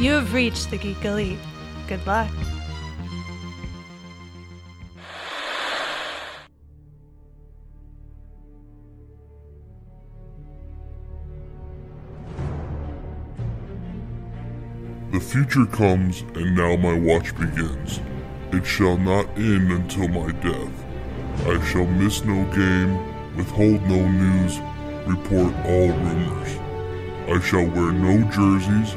You have reached the Geek Elite. Good luck. The future comes, and now my watch begins. It shall not end until my death. I shall miss no game, withhold no news, report all rumors. I shall wear no jerseys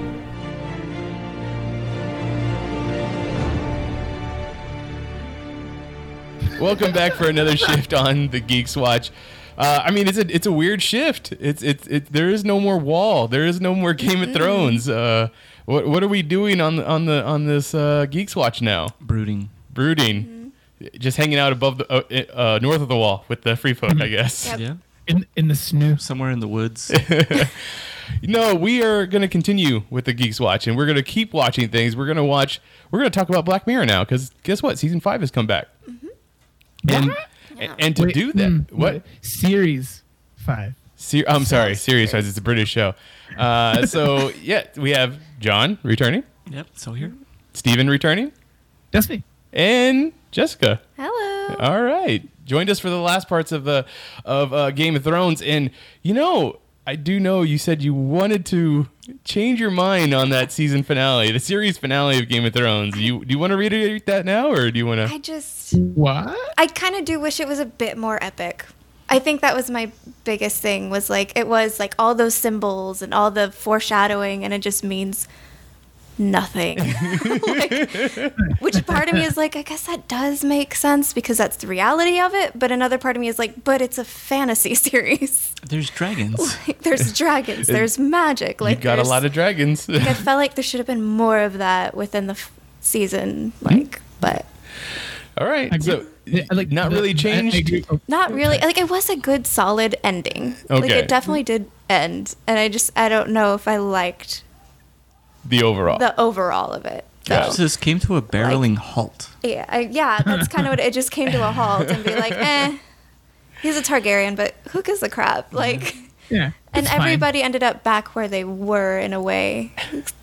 Welcome back for another shift on the Geeks Watch. Uh, I mean, it's a it's a weird shift. It's it's it, there is no more wall. There is no more Game of Thrones. Uh, what what are we doing on the on the on this uh, Geeks Watch now? Brooding. Brooding, just hanging out above the uh, uh, north of the wall with the free folk, I guess. Yep. Yeah. in in the snow, Somewhere in the woods. No, we are going to continue with the Geeks Watch, and we're going to keep watching things. We're going to watch. We're going to talk about Black Mirror now, because guess what? Season five has come back, and and, and to Wait, do that, mm, what? series five? Ser- I'm sorry, series five. it's a British show. Uh, so yeah, we have John returning, yep. So here. Stephen returning, That's me. and Jessica. Hello. All right, joined us for the last parts of the of uh, Game of Thrones, and you know, I do know you said you wanted to change your mind on that season finale, the series finale of Game of Thrones. You do you want to reiterate that now, or do you want to? I just, What? I kind of do wish it was a bit more epic. I think that was my biggest thing was like it was like all those symbols and all the foreshadowing and it just means nothing. like, which part of me is like I guess that does make sense because that's the reality of it, but another part of me is like but it's a fantasy series. There's dragons. like there's dragons, there's magic, like you got a lot of dragons. I felt like there should have been more of that within the f- season like but All right, so. Yeah, like, not the- really I- I changed. Not really. Like it was a good, solid ending. Okay. Like it definitely did end, and I just I don't know if I liked the overall. the overall of it. Yeah. though. It just came to a barreling halt. Yeah, I, yeah, that's kind of what it just came to a halt and be like, eh, he's a Targaryen, but who gives a crap? Like, Yeah. and it's fine. everybody ended up back where they were in a way,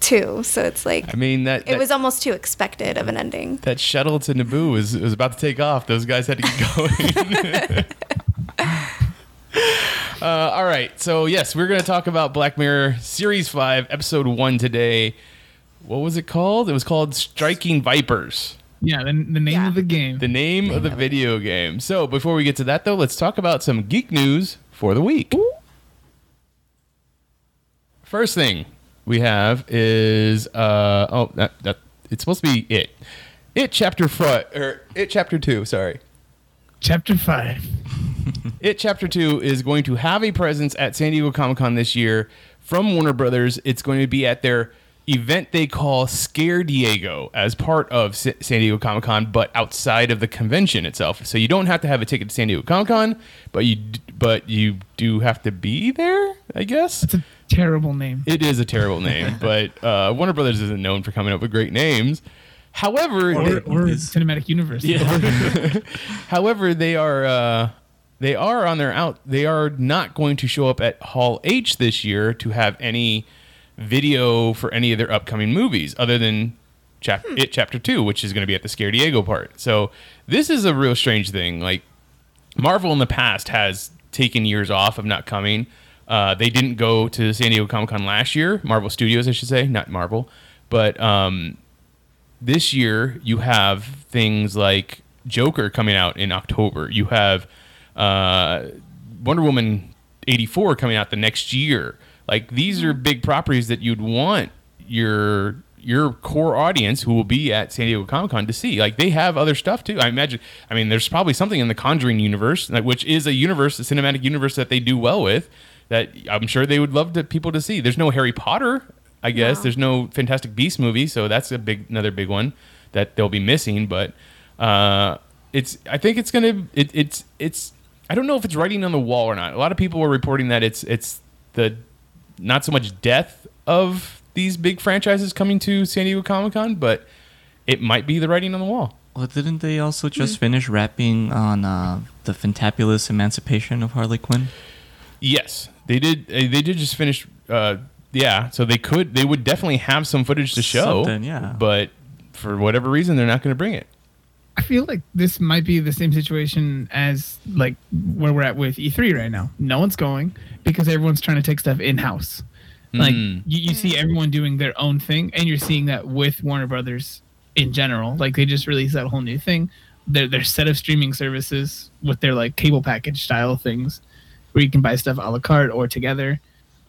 too. So it's like I mean that, it that was almost too expected of an ending. that shuttle to Naboo was was about to take off. Those guys had to get going. uh, all right, so yes, we're going to talk about Black Mirror series five, episode one today. What was it called? It was called Striking Vipers. Yeah. The, the name Yeah. of the game. The name of the video game. So before we get to that, though, let's talk about some geek news for the week. First thing we have is uh oh that, that it's supposed to be it, it chapter front or it chapter two. Sorry, Chapter five. It chapter two is going to have a presence at San Diego Comic Con this year from Warner Brothers. It's going to be at their event they call Scare Diego as part of Sa- San Diego Comic Con, but outside of the convention itself. So you don't have to have a ticket to San Diego Comic Con, but you d- but you do have to be there. I guess It's a terrible name. it is a terrible name, but uh, Warner Brothers isn't known for coming up with great names. However, Or, they- or is- cinematic universe. However, they are uh, they are on their out. They are not going to show up at Hall H this year to have any video for any of their upcoming movies, other than chap- it chapter two, which is going to be at the Scare Diego part. So this is a real strange thing. Like Marvel in the past has taken years off of not coming. Uh, they didn't go to San Diego Comic Con last year. Marvel Studios, I should say, not Marvel, but um, this year you have things like Joker coming out in October. You have uh, Wonder Woman 84 coming out the next year. Like these are big properties that you'd want your your core audience who will be at San Diego Comic Con to see. Like they have other stuff too. I imagine. I mean, there's probably something in the Conjuring universe, which is a universe, a cinematic universe that they do well with. That I'm sure they would love to, people to see. There's no Harry Potter, I guess. No. There's no Fantastic Beast movie, so that's a big another big one that they'll be missing. But uh, it's I think it's gonna it, it's it's I don't know if it's writing on the wall or not. A lot of people were reporting that it's it's the not so much death of these big franchises coming to San Diego Comic Con, but it might be the writing on the wall. Well, didn't they also just finish wrapping on uh, the fantabulous emancipation of Harley Quinn? Yes, they did. They did just finish. Uh, yeah, so they could. They would definitely have some footage to show. Something, yeah. But for whatever reason, they're not going to bring it. I feel like this might be the same situation as like where we're at with E3 right now. No one's going because everyone's trying to take stuff in house. Like Mm. you, you see everyone doing their own thing, and you're seeing that with Warner Brothers in general. Like they just released that whole new thing. Their their set of streaming services with their like cable package style things, where you can buy stuff a la carte or together.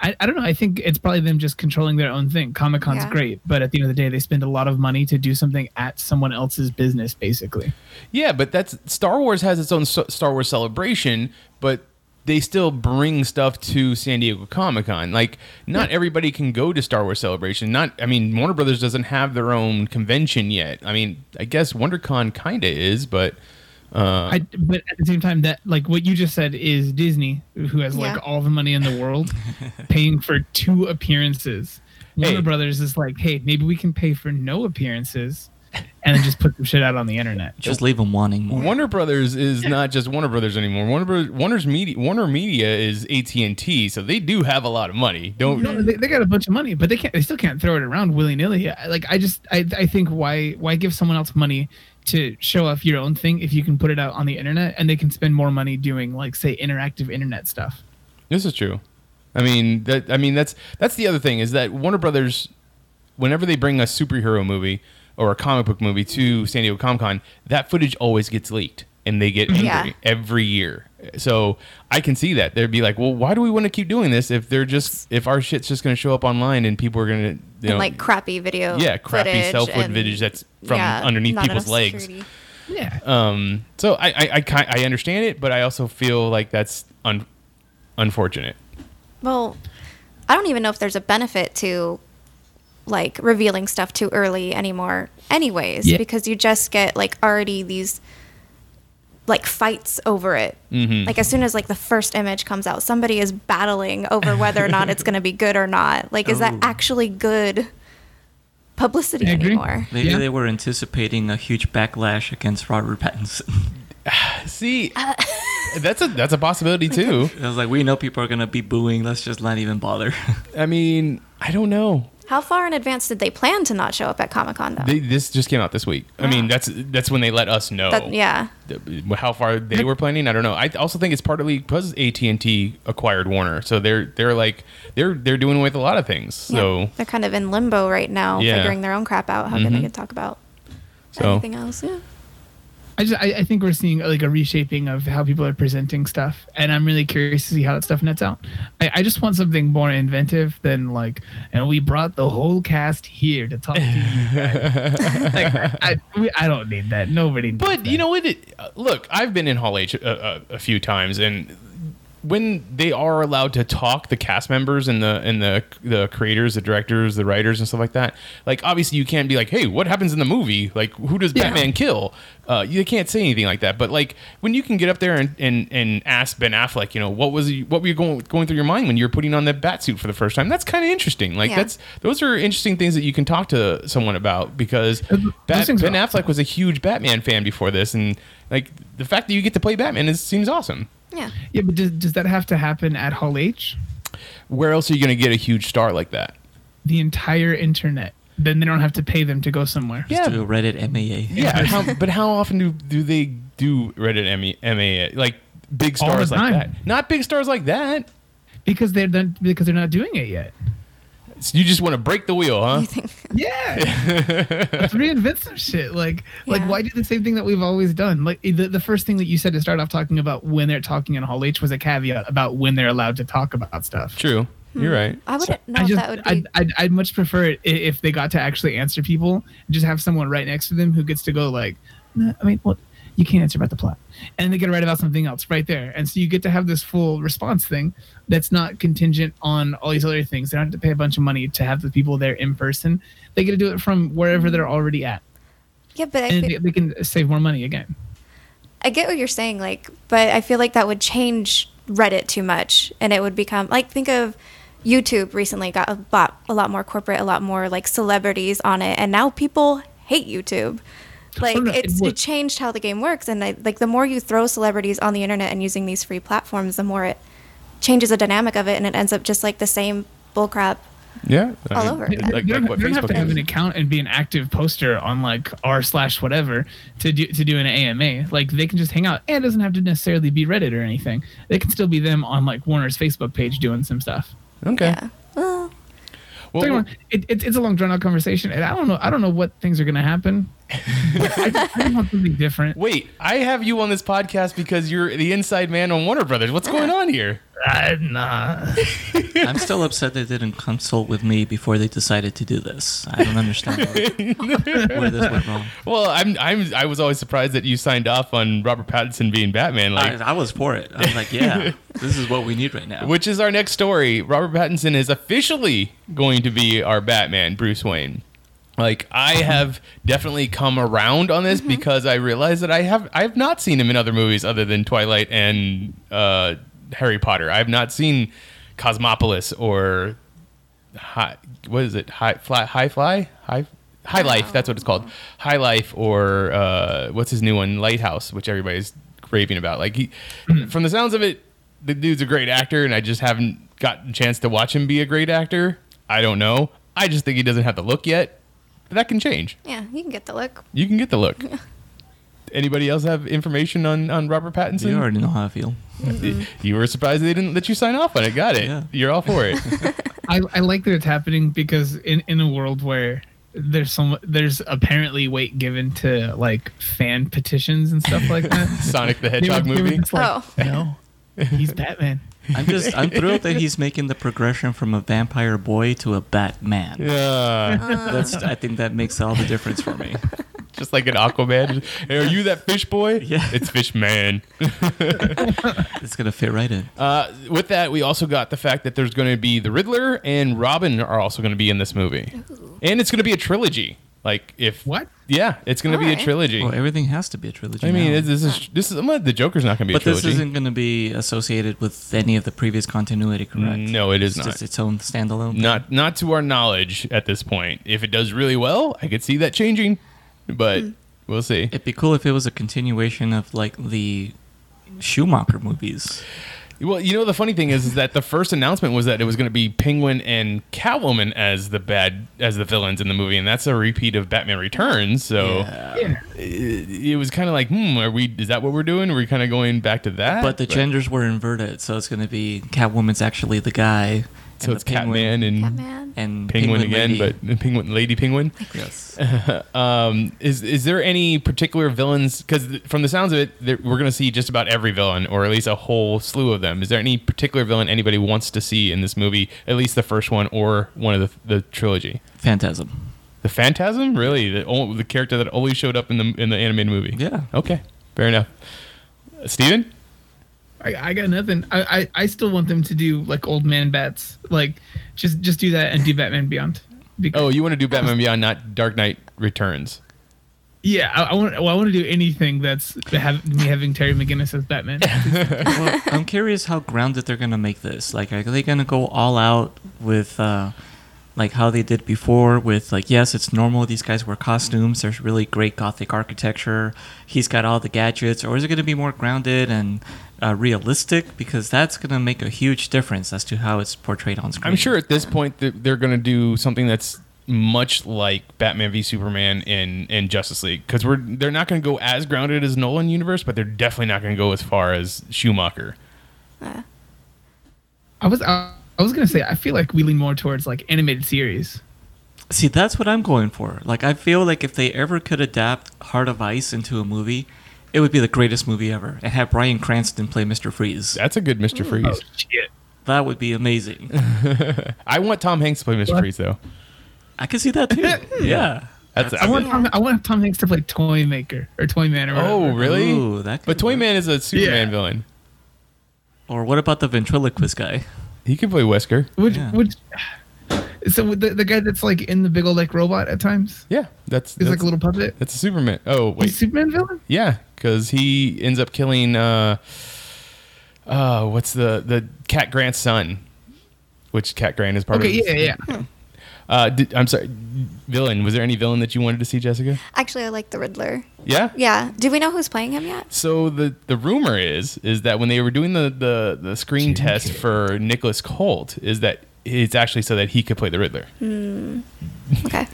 I, I don't know. I think it's probably them just controlling their own thing. Comic Con's Yeah. great, but at the end of the day, they spend a lot of money to do something at someone else's business, basically. Yeah, but that's Star Wars has its own Star Wars celebration, but they still bring stuff to San Diego Comic Con. Like, not everybody can go to Star Wars Celebration. Not, I mean, Warner Brothers doesn't have their own convention yet. I mean, I guess WonderCon kind of is, but uh, I, but at the same time, that like what you just said is Disney, who has Yeah. like all the money in the world, paying for two appearances. Warner Hey. Brothers is like, hey, maybe we can pay for no appearances, and then just put some shit out on the internet. Just leave them wanting more. Warner Brothers is not just Warner Brothers anymore. Warner Bros- Warner's media Warner Media is AT and T, so they do have a lot of money. Don't No, they, they got a bunch of money, but they can't. They still can't throw it around willy nilly. Like I just, I, I think why, why give someone else money to show off your own thing if you can put it out on the internet and they can spend more money doing like say interactive internet stuff. This is true. I mean that. I mean that's that's the other thing is that Warner Brothers, whenever they bring a superhero movie or a comic book movie to San Diego Comic Con, that footage always gets leaked, and they get angry Yeah. every year. So I can see that they'd be like, well, why do we want to keep doing this if they're just if our shit's just going to show up online and people are going to you know like crappy video. yeah crappy footage cell footage that's from yeah, underneath people's legs. security. Yeah, Um, so I I I, ki- I understand it, but I also feel like that's un- unfortunate. Well, I don't even know if there's a benefit to like revealing stuff too early anymore anyways Yeah. because you just get like already these like fights over it. Mm-hmm. Like as soon as like the first image comes out, somebody is battling over whether or not it's going to be good or not. Like is that Oh. actually good publicity I agree. anymore? Maybe Yeah. they were anticipating a huge backlash against Robert Pattinson. See, that's a that's a possibility too. I was like, we know people are gonna be booing. Let's just not even bother. I mean, I don't know. How far in advance did they plan to not show up at Comic-Con though? They, this just came out this week. I mean, that's that's when they let us know. That- yeah. How far they were planning, I don't know. I also think it's partly because AT and T acquired Warner, so they're they're like they're they're doing away with a lot of things. Yeah, So they're kind of in limbo right now, Yeah. figuring their own crap out. How can mm-hmm. they can talk about so anything else? Yeah. I just, I, I think we're seeing like a reshaping of how people are presenting stuff, and I'm really curious to see how that stuff nets out. I, I just want something more inventive than like, and we brought the whole cast here to talk to you like, I, I, we, I don't need that. Nobody. Needs But that. you know what? It, uh, look, I've been in Hall H a, a, a few times, and when they are allowed to talk, the cast members and the and the the creators, the directors, the writers, and stuff like that. Like, obviously, you can't be like, "Hey, what happens in the movie? Like, who does Yeah. Batman kill?" Uh, you can't say anything like that. But like, when you can get up there and, and, and ask Ben Affleck, you know, what was what were you going going through your mind when you were putting on that bat suit for the first time? That's kind of interesting. Like, Yeah. that's those are interesting things that you can talk to someone about because Bat, Ben Affleck was a huge Batman fan before this, and like the fact that you get to play Batman is, seems awesome. Yeah. Yeah, but does, does that have to happen at Hall H? Where else are you going to get a huge star like that? The entire internet. Then they don't have to pay them to go somewhere. Yeah. to a Reddit MAA. Yeah, but how, but how often do, do they do Reddit MA, MA like big stars like that? Not big stars like that. Because they're done, because they're not doing it yet. So you just want to break the wheel, huh? Yeah. Let's reinvent some shit. Like, like why do the same thing that we've always done? Like the, the first thing that you said to start off talking about when they're talking in Hall H was a caveat about when they're allowed to talk about stuff. True, hmm. you're right. I wouldn't know I if just, that would be. I'd, I'd, I'd much prefer it if they got to actually answer people and just have someone right next to them who gets to go like, I mean, well, you can't answer about the plot, and they get to write about something else right there, and so you get to have this full response thing that's not contingent on all these other things. They don't have to pay a bunch of money to have the people there in person. They get to do it from wherever they're mm-hmm. already at, yeah, but I and feel, they, they can save more money again. I get what you're saying, like, but I feel like that would change Reddit too much, and it would become like think of YouTube recently got a lot, a lot more corporate, a lot more like celebrities on it, and now people hate YouTube. Like Oh, no, it's would- it changed how the game works, and I, like the more you throw celebrities on the internet and using these free platforms, the more it changes the dynamic of it, and it ends up just like the same bullcrap. Yeah, I All mean, over. Like, you don't, what you don't have Facebook to have an account and be an active poster on like r slash whatever to do to do an AMA. Like they can just hang out. And it doesn't have to necessarily be Reddit or anything. They can still be them on like Warner's Facebook page doing some stuff. Okay. Yeah. Well, Well, Second one, it, it, it's a long drawn out conversation, and I don't know. I don't know what things are gonna happen. I, I want something different. wait, I have you on this podcast because you're the inside man on Warner Brothers. What's going on here? Uh, nah. I'm still upset they didn't consult with me before they decided to do this. I don't understand where, where this went wrong. Well, I'm I'm I was always surprised that you signed off on Robert Pattinson being Batman. Like, I, I was for it. I was like, yeah, this is what we need right now. which is our next story. Robert Pattinson is officially going to be our Batman, Bruce Wayne. Like I have definitely come around on this because I realize that I have I have not seen him in other movies other than Twilight and uh, Harry Potter. I have not seen Cosmopolis or High, what is it? High Fly, High Fly, High High Life. That's what it's called. High Life or uh, what's his new one? Lighthouse, which everybody's raving about. Like he, from the sounds of it, the dude's a great actor, and I just haven't gotten a chance to watch him be a great actor. I don't know. I just think he doesn't have the look yet. But that can change. yeah, you can get the look. You can get the look. Anybody else have information on, on Robert Pattinson? you already know how I feel. You were surprised they didn't let you sign off on it. Got it. Yeah. You're all for it. I, I like that it's happening because in, in a world where there's some there's apparently weight given to like fan petitions and stuff like that. Sonic the Hedgehog were- they were movie. like, Oh. no, he's Batman. I'm just I'm thrilled that he's making the progression from a vampire boy to a Batman. Yeah. That's I think that makes all the difference for me. just like an Aquaman. Hey, are you that fish boy? Yeah. It's Fish Man. It's gonna fit right in. Uh, with that, we also got the fact that there's going to be the Riddler and Robin are also going to be in this movie, and it's going to be a trilogy. Like if What? Yeah, it's going to be a Alright. trilogy. Well, everything has to be a trilogy. I mean, now. this is this is the Joker's not going to be but a trilogy. this isn't going to be associated with any of the previous continuity, correct? No, it is it's not. just its own standalone. thing? Not not to our knowledge at this point. If it does really well, I could see that changing, but we'll see. It'd be cool if it was a continuation of like the Schumacher movies. Well, you know the funny thing is, is that the first announcement was that it was going to be Penguin and Catwoman as the bad as the villains in the movie, and that's a repeat of Batman Returns. So Yeah. it, it was kind of like, hmm, are we? Is that what we're doing? We're we kind of going back to that? But the genders were inverted, so it's going to be Catwoman's actually the guy. So and it's the penguin Catman and Batman. and Penguin, again, lady. but Penguin Lady Penguin. yes. Um, is is there any particular villains? Because from the sounds of it, there, we're going to see just about every villain, or at least a whole slew of them. Is there any particular villain anybody wants to see in this movie? At least the first one, or one of the the trilogy. Phantasm. The Phantasm, really, the only, the character that only showed up in the in the animated movie. Yeah. Okay, fair enough. Uh, Steven? I, I got nothing. I, I I still want them to do like old man bats. Like just just do that and do Batman Beyond. Because, Oh, you want to do Batman Beyond, not Dark Knight Returns? yeah, I, I want well, I want to do anything that's have me having Terry McGinnis as Batman. well, I'm curious how grounded they're gonna make this. Like, are they gonna go all out with, uh, like how they did before? With like, yes, it's normal. These guys wear costumes. There's really great gothic architecture. He's got all the gadgets. Or is it gonna be more grounded and uh, realistic? Because that's gonna make a huge difference as to how it's portrayed on screen. I'm sure at this point that they're going to do something that's much like Batman v Superman in in Justice League because we're they're not going to go as grounded as Nolan universe, but they're definitely not going to go as far as Schumacher. I was I, I was gonna say I feel like we lean more towards like animated series. See, that's what I'm going for. Like, I feel like if they ever could adapt Heart of Ice into a movie, it would be the greatest movie ever, and have Bryan Cranston play Mr. Freeze. That's a good Mister oh, Freeze. Oh shit! That would be amazing. I want Tom Hanks to play Mister What? Freeze though. I can see that too. yeah. That's, I want Tom, I want Tom Hanks to play Toy Maker or Toy Man or whatever. Oh, really? Ooh, that but Toy work. Toyman is a Superman Yeah. villain. Or what about the ventriloquist guy? He could play Wesker. Which Yeah. which So the, the guy that's like in the big old like robot at times Yeah, that's is that's, like a little puppet. that's a Superman. Oh wait, He's Superman villain. yeah, because he ends up killing. Uh, uh, what's the the Cat Grant's son? Which Cat Grant is part Okay, of. yeah, yeah. Uh, did, I'm sorry, villain. Was there any villain that you wanted to see, Jessica? Actually, I like the Riddler. Yeah. Yeah. Do we know who's playing him yet? So the the rumor is is that when they were doing the the, the screen test for Nicholas Hoult, is that it's actually so that he could play the Riddler. Okay.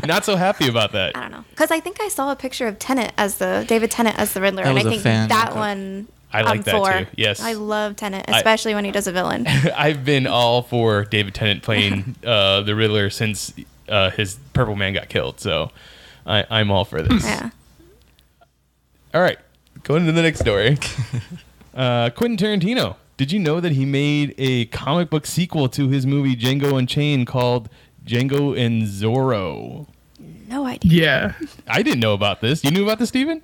Not so happy about that. I don't know. Because I think I saw a picture of Tennant as the David Tennant as the Riddler, That and I was a think fan. that one. I like I'm that for. too, yes. I love Tennant, I- especially when he does a villain. I've been all for David Tennant playing uh, the Riddler since uh, his Purple Man got killed. So I, I'm all for this. yeah. All right, going to the next story. Uh, Quentin Tarantino. Did you know that he made a comic book sequel to his movie Django Unchained called Django and Zorro? No idea. Yeah, I didn't know about this. You knew about this, Steven?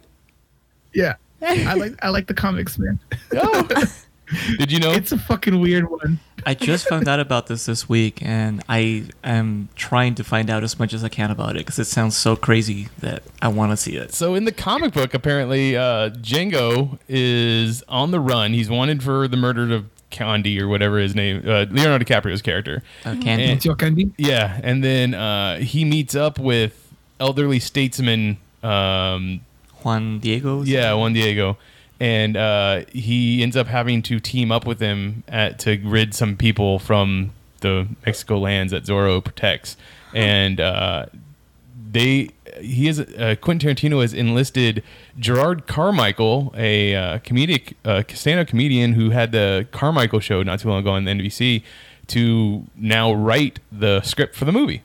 yeah. I like I like the comics, man. Oh. Did you know? It's a fucking weird one. I just found out about this this week, and I am trying to find out as much as I can about it because it sounds so crazy that I want to see it. So in the comic book, apparently, uh, Django is on the run. He's wanted for the murder of Condi or whatever his name, uh, Leonardo DiCaprio's character. Uh, Candy. And- your candy. Yeah, and then uh, he meets up with elderly statesman. Um, Juan Diego. yeah, Juan Diego, and uh, he ends up having to team up with him at, to rid some people from the Mexico lands that Zorro protects, and uh, they he is uh, Quentin Tarantino has enlisted Jerrod Carmichael, a uh, comedic uh, stand-up comedian who had the Carmichael show not too long ago on the NBC, to now write the script for the movie.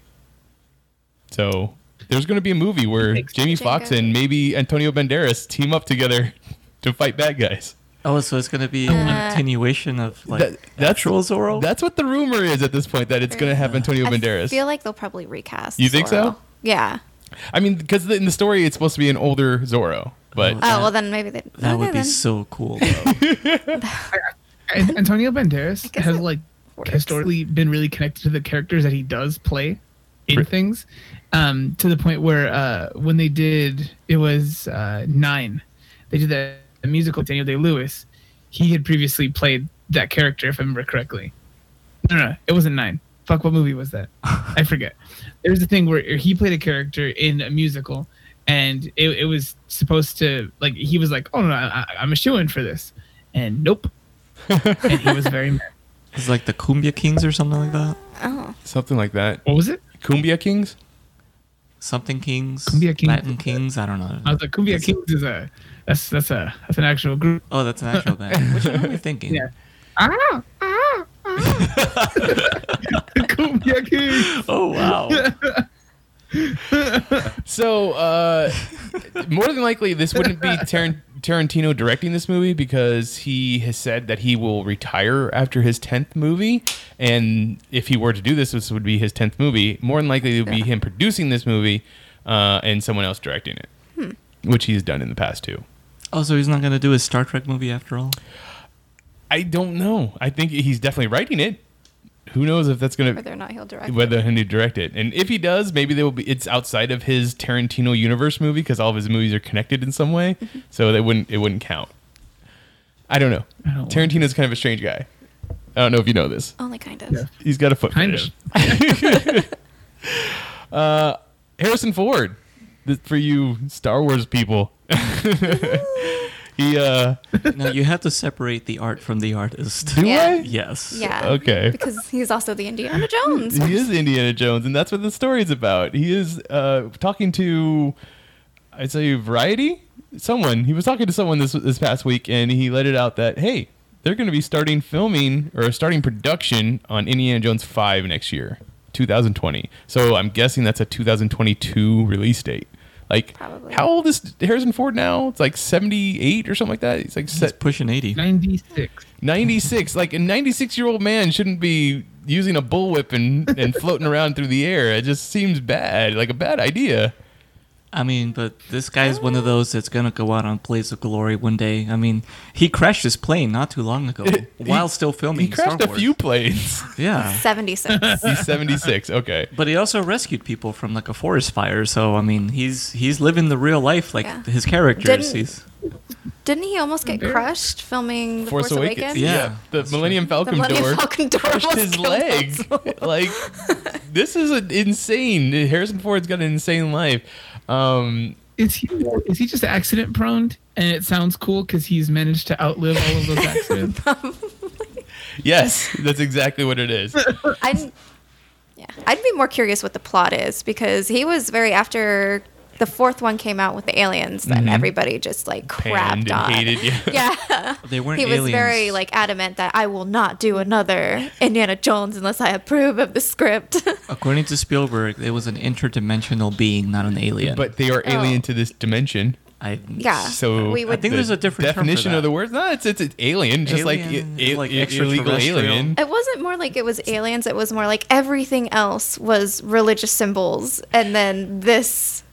So there's going to be a movie where Jamie. Foxx and maybe Antonio Banderas team up together to fight bad guys. Oh, so it's gonna be a continuation of like That- that's- actual Zorro. That's what the rumor is at this point that it's going to have Antonio Banderas. I feel like they'll probably recast. You think so? Yeah. I mean, because in the story it's supposed to be an older Zorro, but Oh, Oh well, then maybe they. that would okay, be then. so cool. Though. Antonio Banderas has it like works. historically been really connected to the characters that he does play in Right. things, um, to the point where uh, when they did it was uh, nine, they did that the musical Daniel Day Lewis. He had previously played that character, if I remember correctly. No, no, it wasn't nine. Fuck, what movie was that? I forget. There's a thing where he played a character in a musical, and it, it was supposed to like he was like, "Oh no, I, I- I'm a shoe in for this," and nope. and he was very mad. It's like the Cumbia Kings or something like that. Oh. something like that. What was it? Cumbia Kings? Something Kings. Cumbia Kings. Latin Kings. I don't know. I was like, Cumbia Kings is a that's that's a that's an actual group. Oh, that's an actual band. Which one am I thinking? Yeah. Ah, ah, ah. Cumbia Kings. Oh wow. So, uh, more than likely, this wouldn't be Taran- Tarantino directing this movie because he has said that he will retire after his 10th movie. And if he were to do this, this would be his 10th movie. More than likely, it would be him producing this movie uh, and someone else directing it, which he's done in the past too. Oh, so he's not gonna do a Star Trek movie after all? I don't know. I think he's definitely writing it. Who knows if that's going to Whether or not he'll direct. it. whether he'll direct it. And if he does, maybe they will be. It's outside of his Tarantino universe movie because all of his movies are connected in some way, so they wouldn't. It wouldn't count. I don't know. I don't Tarantino's kind of a strange guy. I don't know if you know this. Only kind of. Yeah. He's got a foot Kind fetish. uh, Harrison Ford, this, for you Star Wars people. he uh, No, you have to separate the art from the artist. do Yeah. I? Yes. Yeah. Okay. Because he's also the Indiana Jones. He is Indiana Jones, and that's what the story's about. He is uh, talking to, I'd say, Variety. Someone he was talking to someone this this past week, and he let it out that hey, they're going to be starting filming or starting production on Indiana Jones five next year, 2020. So I'm guessing that's a 2022 release date. Like, Probably. how old is Harrison Ford now? It's like 78 or something like that. He's like He's set, pushing 80. Ninety six. 96 like a 96 year old man shouldn't be using a bullwhip and, and floating around through the air it just seems bad like a bad idea I mean, but this guy's one of those that's gonna go out on Blaze of Glory one day. I mean, he crashed his plane not too long ago while still filming. He crashed Star a few planes. Yeah, 76. He's 76. Okay. but he also rescued people from like a forest fire. So I mean, he's he's living the real life like Yeah. his characters. Didn't- he's Didn't he almost get crushed filming The Force, Awakens? Yeah. The Millennium The Falcon Millennium door Falcon door crushed his killed leg. like this is an insane. Harrison Ford's got an insane life. Um, Is he is he just accident prone? And it sounds cool because he's managed to outlive all of those accidents. yes, that's exactly what it is. I'd, yeah, I'd be more curious what the plot is because he was very after the fourth one came out with the aliens, then everybody just like Mm-hmm. Panned crapped on. and hated you. Yeah, they weren't he was very like adamant that I will not do another Indiana Jones unless I approve of the script. According to Spielberg, it was an interdimensional being, not an alien. But they are alien Oh. to this dimension. I yeah, So we I would. think there's a different term for definition of the word. No, it's it's, it's alien, just Alien, like, i- like i- illegal alien. it wasn't more like it was aliens. It was more like everything else was religious symbols, and then this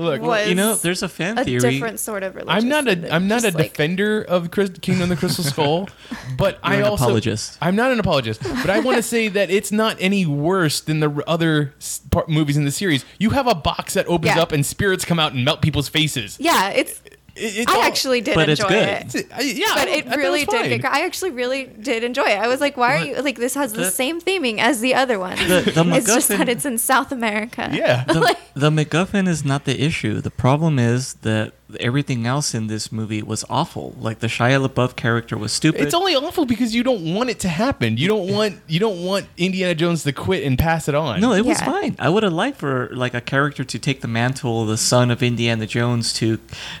Look, was you know, there's a fan a theory. different sort of religious. I'm not a I'm not a like- defender of Chris, Kingdom of the Crystal Skull, but I an also apologist. I'm not an apologist, but I want to say that it's not any worse than the other part, movies in the series. You have a box that opens Yeah. up and spirits come out and melt people's faces. Yeah, it's. It- it's I all- actually did But it's enjoy good. it. I- uh, yeah, but I- it I really was did. Get, I actually really did enjoy it. I was like, "Why are you like this? Has the, the- same theming as the other ones. The- the it's just that it's in South America." Yeah. the, the MacGuffin is not the issue. The problem is that everything else in this movie was awful. Like the Shia LaBeouf character was stupid. It's only awful because you don't want it to happen. You don't want you don't want Indiana Jones to quit and pass it on. no, it was Yeah. fine. I would have liked for like a character to take the mantle, the son of Indiana Jones, to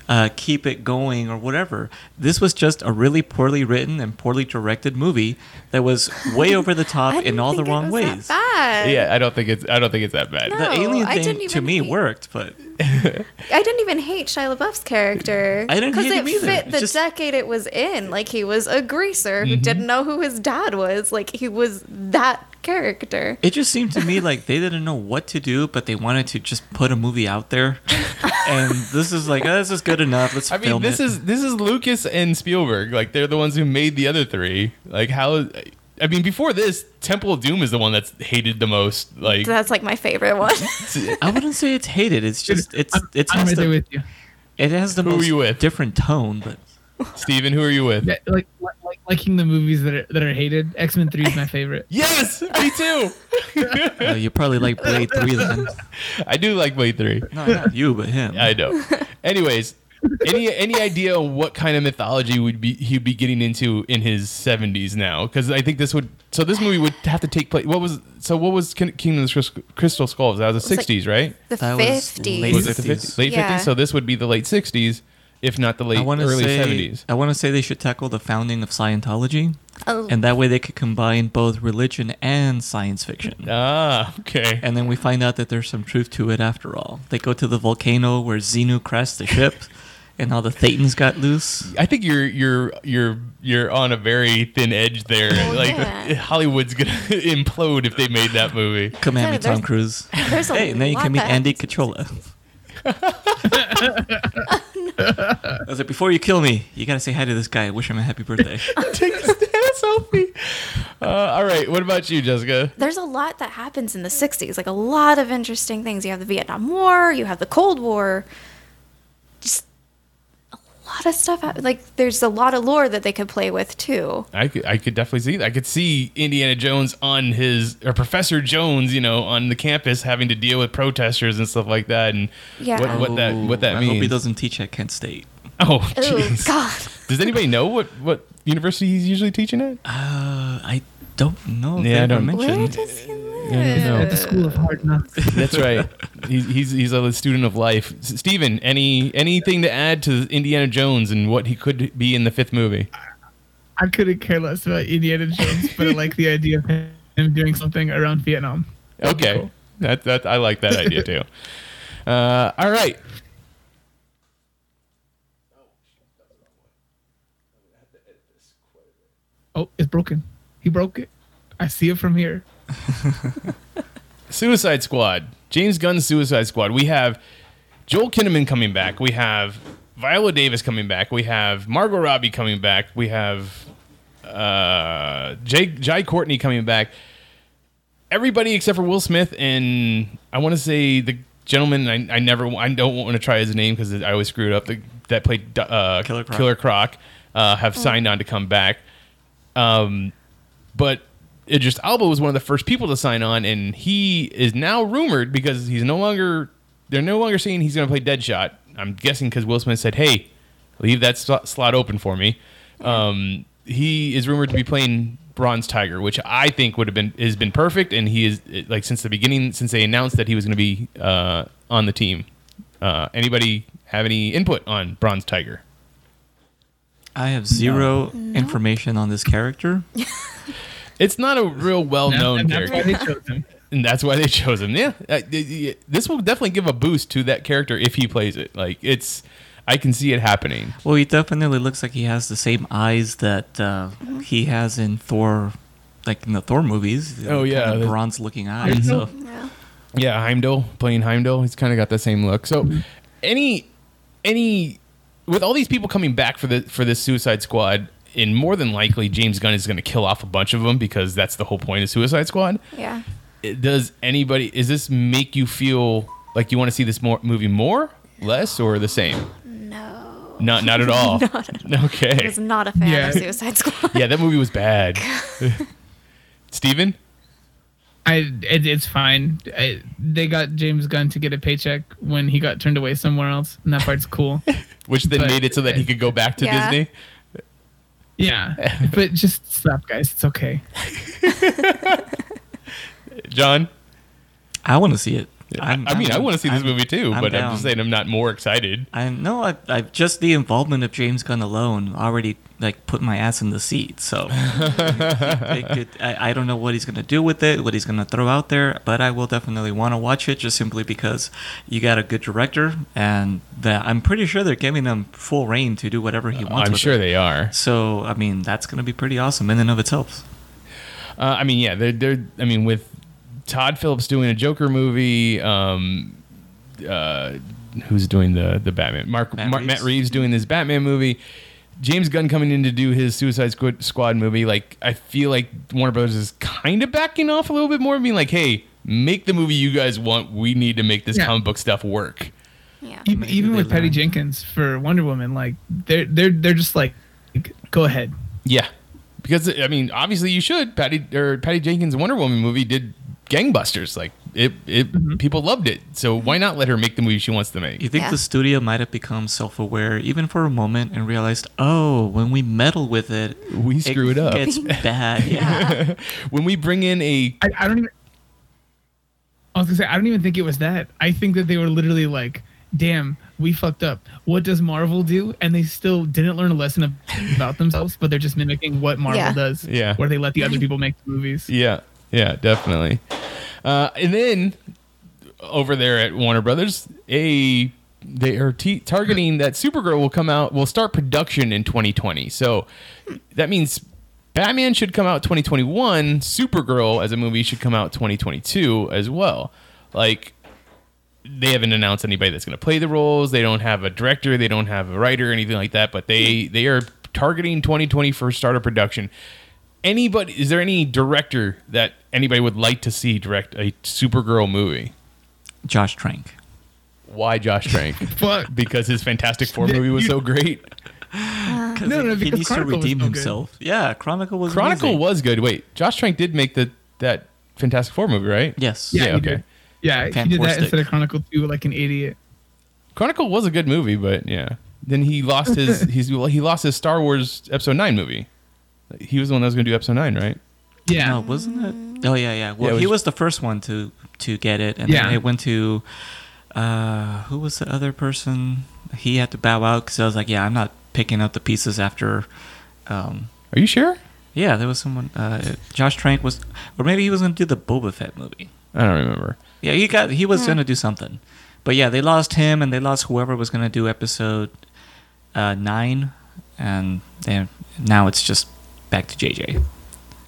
uh, keep it going or whatever. This was just a really poorly written and poorly directed movie that was way over the top in didn't all the think it wrong was ways. That bad. yeah, I don't think it's I don't think it's that bad. No. The alien thing to me hate- worked, but I didn't even hate Shia LaBeouf's character. I didn't hate it him either. fit the just- decade it was in. Like he was a greaser Mm-hmm. who didn't know who his dad was. Like he was that character. It just seemed to me like they didn't know what to do, but they wanted to just put a movie out there. and this is like, oh, this is good enough. Let's I mean, this it. is this is Lucas and Spielberg. Like they're the ones who made the other three. Like how? I mean, before this, Temple of Doom is the one that's hated the most. Like That's like my favorite one. I wouldn't say it's hated. It's just it's I'm, it's I'm has right there the, with you. it has the Who are you with? different tone, but Steven, who are you with? Yeah, like, like like liking the movies that are that are hated. X Men Three is my favorite. Yes, me too. uh, you probably like Blade Three then. I do like Blade Three. No, not you, but him. I know. Anyways, any any idea what kind of mythology would be he'd be getting into in his seventies now? Because I think this would. So this movie would have to take place. What was so? What was Kin- Kingdom of the Crystal Skulls? That was the was like- sixties, right? The That was fifties. late Was it the 50s. 50s? Yeah. So this would be the late sixties, if not the late I want to early seventies. I want to say they should tackle the founding of Scientology, Oh, and that way they could combine both religion and science fiction. Ah, okay. And then we find out that there's some truth to it after all. They go to the volcano where Xenu crashed the ship, and all the Thetans got loose. I think you're you're you're you're on a very thin edge there. Oh, like yeah. Hollywood's gonna implode if they made that movie. Come at Yeah, me, Tom Cruise. there's a hey, now you can meet that Andy happens. Cachola. I was like, before you kill me, you gotta say hi to this guy. Wish him a happy birthday. Take a stand selfie. Uh, all right. What about you, Jessica? there's a lot that happens in the 60s like a lot of interesting things you have the vietnam war you have the cold war just a lot of stuff like there's a lot of lore that they could play with too I could, I could definitely see that. I could see Indiana Jones on his or Professor Jones, you know, on the campus having to deal with protesters and stuff like that, and Yeah. what, what that what that I means. hope he doesn't teach at Kent State. Oh, oh jeez. god Does anybody know what what university he's usually teaching at? Uh, I don't know. Yeah, I don't- where mentioned. does he live Yeah, no. At the School of Hard Knocks. That's right. He's he's he's a student of life. S- Steven, any anything to add to Indiana Jones and what he could be in the fifth movie? I couldn't care less about Indiana Jones, but I like the idea of him doing something around Vietnam. That'd be Okay, cool. that that I like that idea too. Uh, all right. Oh, it's broken. He broke it. I see it from here. Suicide Squad. James Gunn's Suicide Squad. We have Joel Kinnaman coming back. We have Viola Davis coming back. We have Margot Robbie coming back. We have uh, Jay Jai Courtney coming back. Everybody except for Will Smith and I want to say the gentleman I, I never I don't want to try his name because I always screw it up. The, that played uh, Killer Croc. Killer Croc uh, have signed on to come back. Um, but Idris Elba was one of the first people to sign on, and he is now rumored because he's no longer. They're no longer saying he's going to play Deadshot. I'm guessing because Will Smith said, "Hey, leave that slot slot open for me." Um, he is rumored to be playing Bronze Tiger, which I think would have been has been perfect, and he is like since the beginning, since they announced that he was going to be uh, on the team. Uh, anybody have any input on Bronze Tiger? I have zero information on this character. It's not a real well known and why character. they chose him. And that's why they chose him. Yeah, y- y- this will definitely give a boost to that character if he plays it. Like it's, I can see it happening. Well, he definitely looks like he has the same eyes that uh, he has in Thor, like in the Thor movies. Oh, yeah, the- bronze-looking eyes. So Yeah. Yeah, Heimdall playing Heimdall. He's kind of got the same look. So, any, any, with all these people coming back for the for this Suicide Squad, and more than likely James Gunn is going to kill off a bunch of them because that's the whole point of Suicide Squad. Yeah. Does anybody? Is this make you feel like you want to see this more movie more, less, or the same? No. Not not at all. I Okay. was not a fan Yeah. of Suicide Squad. Yeah, that movie was bad. Steven? I it, it's fine. I, they got James Gunn to get a paycheck when he got turned away somewhere else, and that part's cool. Which then But- made it so that he could go back to Yeah. Disney. Yeah, but just stop, guys. It's okay. John? I want to see it. I'm- I mean, I I'm- want to see this I'm- movie too, but I'm just saying I'm not more excited. I know. I, I just the involvement of James Gunn alone already like put my ass in the seat. So could, I, I don't know what he's gonna do with it, what he's gonna throw out there, but I will definitely want to watch it just simply because you got a good director, and that I'm pretty sure they're giving him full reign to do whatever he wants. To do. I'm sure it. they are. So I mean, that's gonna be pretty awesome in and of itself. Uh, I mean, yeah, they're, they're. I mean, with Todd Phillips doing a Joker movie, um, uh, who's doing the the Batman? Mark Matt Matt Reeves, Reeves. Matt Reeves doing this Batman movie. James Gunn coming in to do his Suicide Squad, Squad movie. Like, I feel like Warner Brothers is kind of backing off a little bit more, being like, "Hey, make the movie you guys want. We need to make this Yeah. comic book stuff work." Yeah. Even, even they with Patty. Jenkins for Wonder Woman, like they're they're they're just like, go ahead. Yeah, because I mean, obviously you should. Patty or Patty Jenkins' Wonder Woman movie did gangbusters. Like it, it mm-hmm. people loved it. So mm-hmm. why not let her make the movie she wants to make? You think Yeah. the studio might have become self-aware even for a moment and realized, oh, when we meddle with it, We screw it up. Gets bad. Yeah. When we bring in a I, I don't even. I was gonna say I don't even think it was that. I think that they were literally like, "Damn, we fucked up. What does Marvel do?" And they still didn't learn a lesson about themselves, but they're just mimicking what Marvel Yeah. does. Yeah. where they let the other people make the movies. yeah, yeah, definitely. Uh, and then over there at Warner Brothers, a they are t- targeting that Supergirl will come out will start production in 2020. So that means Batman should come out 2021. Supergirl as a movie should come out 2022 as well. Like they haven't announced anybody that's going to play the roles. They don't have a director. They don't have a writer, or anything like that. But they they are targeting 2020 for start of production. Anybody? Is there any director that anybody would like to see direct a Supergirl movie? Josh Trank. Why Josh Trank? Fuck. because his Fantastic Four movie was so great. Because No, no, he because needs to Chronicle was redeem no good. himself. Yeah, Chronicle was Chronicle amazing. was good. Wait, Josh Trank did make the that Fantastic Four movie, right? Yes. Yeah, Yeah, okay. did. Yeah, he did that Stick. instead of Chronicle Two, like an idiot. Chronicle was a good movie, but yeah. Then he lost his he's well, he lost his Star Wars Episode Nine movie. He was the one that was going to do Episode Nine, right? Yeah, No, wasn't it? Oh yeah, yeah. Well, Yeah, it he was- was the first one to to get it, and Yeah. then it went to uh, who was the other person? He had to bow out because I was like, yeah, I'm not picking up the pieces after. Um, Are you sure? yeah, there was someone. Uh, Josh Trank was, or maybe he was going to do the Boba Fett movie. I don't remember. Yeah, he got he was going to do something, but yeah, they lost him and they lost whoever was going to do episode uh, nine, and then now it's just back to JJ.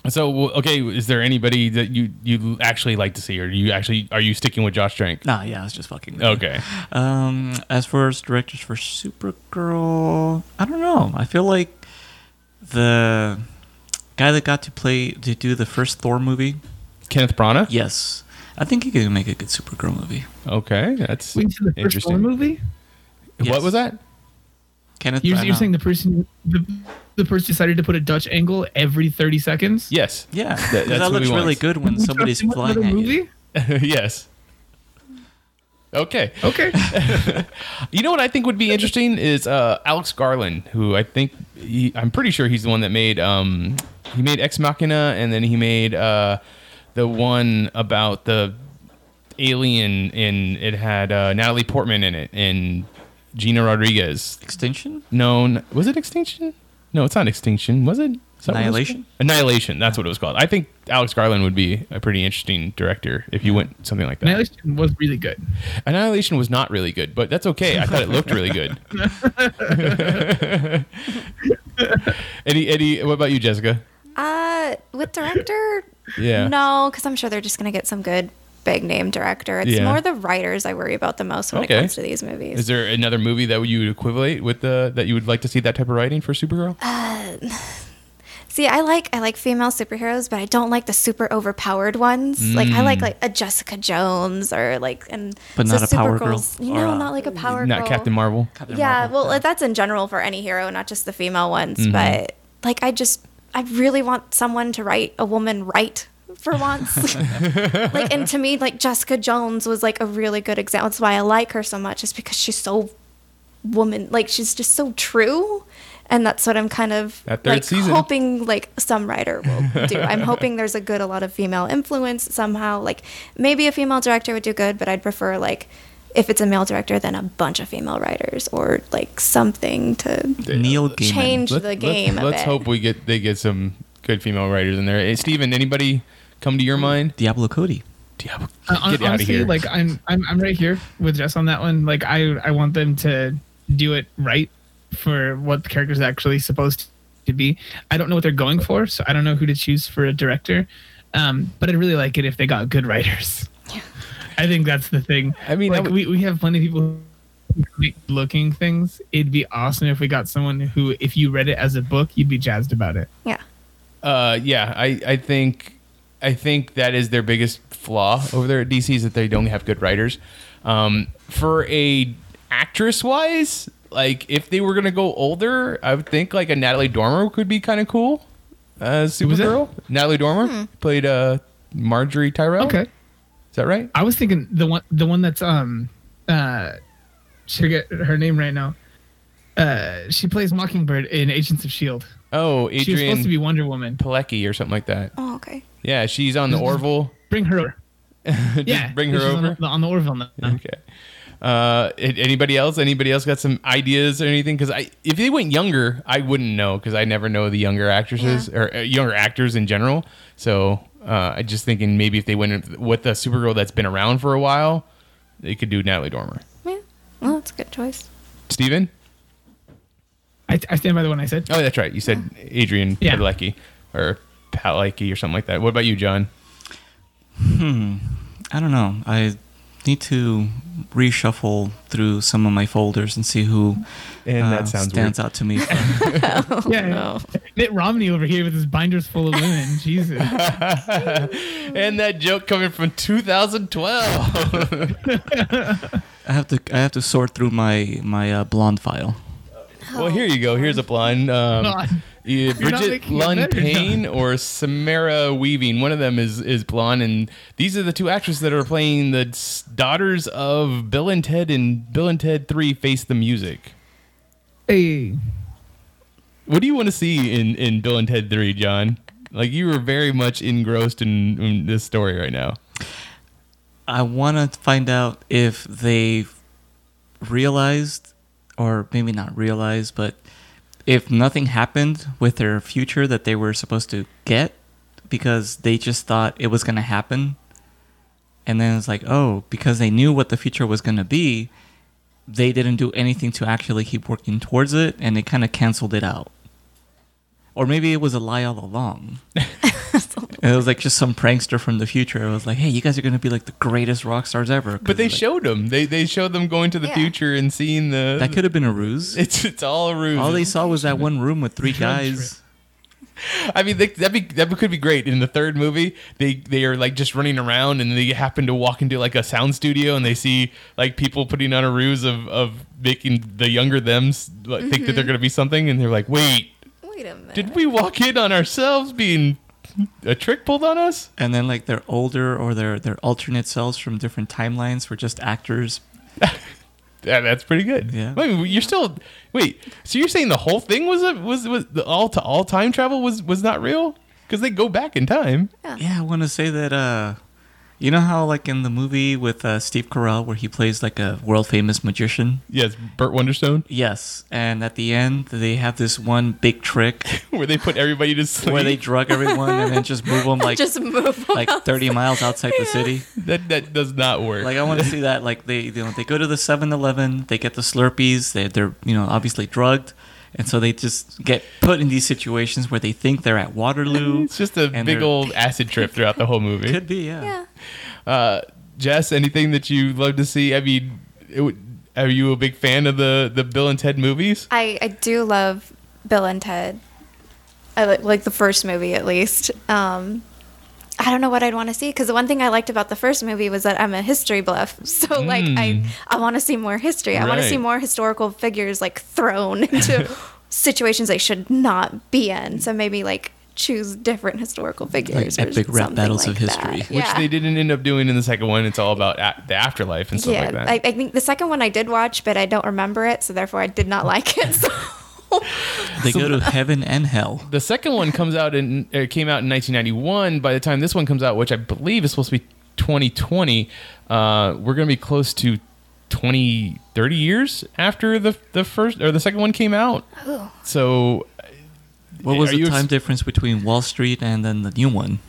So okay, is there anybody that you you actually like to see, or you actually are you sticking with Josh Trank? Nah, yeah, I was just fucking. with you. Okay. Um, as far as directors for Supergirl, I don't know. I feel like the guy that got to play to do the first Thor movie, Kenneth Branagh. yes, I think he could make a good Supergirl movie. Okay, that's Wait to the first interesting. Thor movie. What was that? Kenneth You're, you're saying the person the, the person decided to put a Dutch angle every 30 seconds. Yes. yeah, That- that's that looks he really good when somebody's flying another at you. yes. Okay. Okay. You know what I think would be interesting is uh, Alex Garland, who I think he, I'm pretty sure he's the one that made um, he made Ex Machina, and then he made uh, the one about the alien, and it had uh, Natalie Portman in it and Gina Rodriguez. Extinction. Known was it Extinction? No, it's not Extinction. Was it? Is that what it Annihilation? called? Annihilation. That's what it was called. I think Alex Garland would be a pretty interesting director if you went something like that. Annihilation was really good. Annihilation was not really good, but that's okay. I thought it looked really good. Eddie, Eddie, what about you, Jessica? Uh, with director, Yeah. no, because I'm sure they're just gonna get some good big name director. It's Yeah. more the writers I worry about the most when Okay. it comes to these movies. Is there another movie that you would equivalent with the that you would like to see that type of writing for Supergirl? See, I like I like female superheroes, but I don't like the super overpowered ones. Like I like Mm. like a Jessica Jones or like and But so not a power girl? Supergirl's- You Or know, a- not like a power not girl. Captain Marvel. Captain yeah, Marvel. well, that's in general for any hero, not just the female ones. Mm-hmm. But like, I just I really want someone to write a woman right for once. like, and to me, like Jessica Jones was like a really good example. That's why I like her so much, is because she's so woman, like she's just so true. And that's what I'm kind of That third like season. hoping like some writer will do. I'm hoping there's a good a lot of female influence somehow. Like maybe a female director would do good, but I'd prefer like if it's a male director, then a bunch of female writers or like something to Neil change Let- the game Let's, a let's bit. hope we get they get some good female writers in there. Hey, Steven, anybody come to your mind? Diablo Cody. Diablo, Uh, hon- get out of honestly, here. like I'm, I'm, I'm right here with Jess on that one. Like I, I want them to do it right for what the character's actually supposed to be. I don't know what they're going for, so I don't know who to choose for a director. Um, but I'd really like it if they got good writers. Yeah. I think that's the thing. I mean, I like would- we, we have plenty of people looking things. It'd be awesome if we got someone who, if you read it as a book, you'd be jazzed about it. yeah. Uh, yeah, I, I think I think that is their biggest flaw over there at DC is that they don't have good writers. Um, for a actress wise, like if they were gonna go older, I would think like a Natalie Dormer could be kind of cool. as? Supergirl, Natalie Dormer played uh, Margaery Tyrell. Okay. is that right? I was thinking the one the one that's um uh should get her name right now. Uh she plays Mockingbird in Agents of Shield. Oh, She was supposed to be Wonder Woman. Pilecki or something like that. Oh, okay. Yeah, she's on the Orville. Bring her over. Just Yeah. bring her she's on over. the, on the Orville now. Okay. Uh, anybody else? Anybody else got some ideas or anything? Because I, if they went younger, I wouldn't know because I never know the younger actresses or uh, younger actors in general. So uh, I just thinking maybe if they went with the Supergirl that's been around for a while, they could do Natalie Dormer. Yeah. Well, that's a good choice. Steven? I, I stand by the one I said. Oh, that's right. You said Adrian Yeah. Padalecki or Palecki or something like that. What about you, John? Hmm. I don't know. I need to reshuffle through some of my folders and see who And uh, that sounds stands weird. out to me. yeah. no. Mitt Romney over here with his binders full of women. Jesus. And that joke coming from 2012. I have to I have to sort through my my uh, blonde file. Well, here you go. Here's a blonde. Um, God. Yeah, Brigette Lundy-Paine or Samara Weaving. One of them is is blonde, and these are the two actresses that are playing the s- daughters of Bill and Ted in Bill and Ted Three: Face the Music. Hey. What do you want to see in in Bill and Ted Three, John? Like you were very much engrossed in, in this story right now. I want to find out if they realized, or maybe not realize, but if nothing happened with their future that they were supposed to get because they just thought it was going to happen. And then it's like, oh, because they knew what the future was going to be, they didn't do anything to actually keep working towards it and they kind of canceled it out. Or maybe it was a lie all along. And it was like just some prankster from the future. It was like, hey, you guys are gonna be like the greatest rock stars ever. But they like, showed them. They they showed them going to the Yeah. future and seeing the. that could have been a ruse. It's it's all a ruse. All they saw was that one room with three guys. I mean, that'd be that could be great. In the third movie, they they are like just running around and they happen to walk into like a sound studio and they see like people putting on a ruse of of making the younger them's like, think that they're mm-hmm. gonna be something and they're like, wait, Wait a minute. did we walk in on ourselves being a trick pulled on us? And then like their older or their their alternate selves from different timelines were just actors. Yeah, that's pretty good. Yeah. I mean, you're still wait. So you're saying the whole thing was a, was was the all to all time travel was was not real because they go back in time. Yeah, I want to say that. uh You know how like in the movie with uh, Steve Carell where he plays like a world famous magician. Yes, Burt Wonderstone, Yes, and at the end they have this one big trick where they put everybody to sleep. where they drug everyone and then just move them like just move like 30 miles outside the city. that that does not work. Like I want to see that. Like they, you know, they go to the 7-Eleven, they get the Slurpees. They, they're, you know, obviously drugged, and so they just get put in these situations where they think they're at Waterloo. It's just a big old acid trip throughout the whole movie. Could be, yeah. Yeah. Uh, Jess, anything that you love to see? I mean, it would, are you a big fan of the the Bill and Ted movies? I, I do love Bill and Ted. I like, like the first movie at least. Um, I don't know what I'd want to see because the one thing I liked about the first movie was that I'm a history buff. So like I hmm. I want to see more history. I want to see more historical figures like thrown into situations they should not be in. So maybe like choose different historical figures. or epic rap battles of history. that. Which Yeah. they didn't end up doing in the second one. It's all about a- the afterlife and stuff yeah, like that. I, I think the second one I did watch, but I don't remember it, so therefore I did not oh. like it. So They go to heaven and hell. the second one comes out in uh, came out in 1991. By the time this one comes out, which I believe is supposed to be 2020, uh, we're going to be close to 20, 30 years after the the first or the second one came out. So, What was the you ex- time difference between Wall Street and then the new one?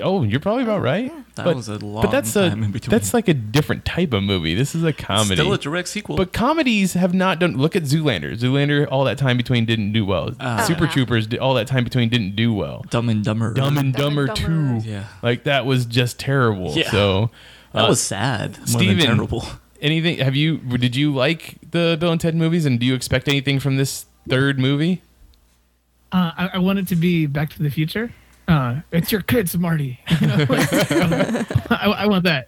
Oh, you're probably about right. That but, was a long but that's a time in between. that's like a different type of movie. This is a comedy. Still a direct sequel. But comedies have not done. Look at Zoolander. Zoolander, all that time between didn't do well. Ah. Super Oh, yeah. Troopers, all that time between didn't do well. Dumb and Dumber. Dumb and Dumb Dumber and Two, Yeah. like that was just terrible. Yeah. So, That uh, was sad. More Steven, than terrible. anything? Have you? Did you like the Bill and Ted movies? And do you expect anything from this third movie? Uh, I, I want it to be Back to the Future. Uh, it's your kids, Marty. You know, I, I want that.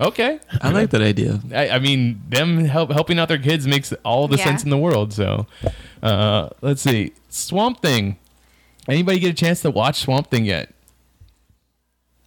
Okay, I like that idea. I, I mean, them help helping out their kids makes all the Yeah. sense in the world. So, uh, let's see, Swamp Thing. Anybody get a chance to watch Swamp Thing yet?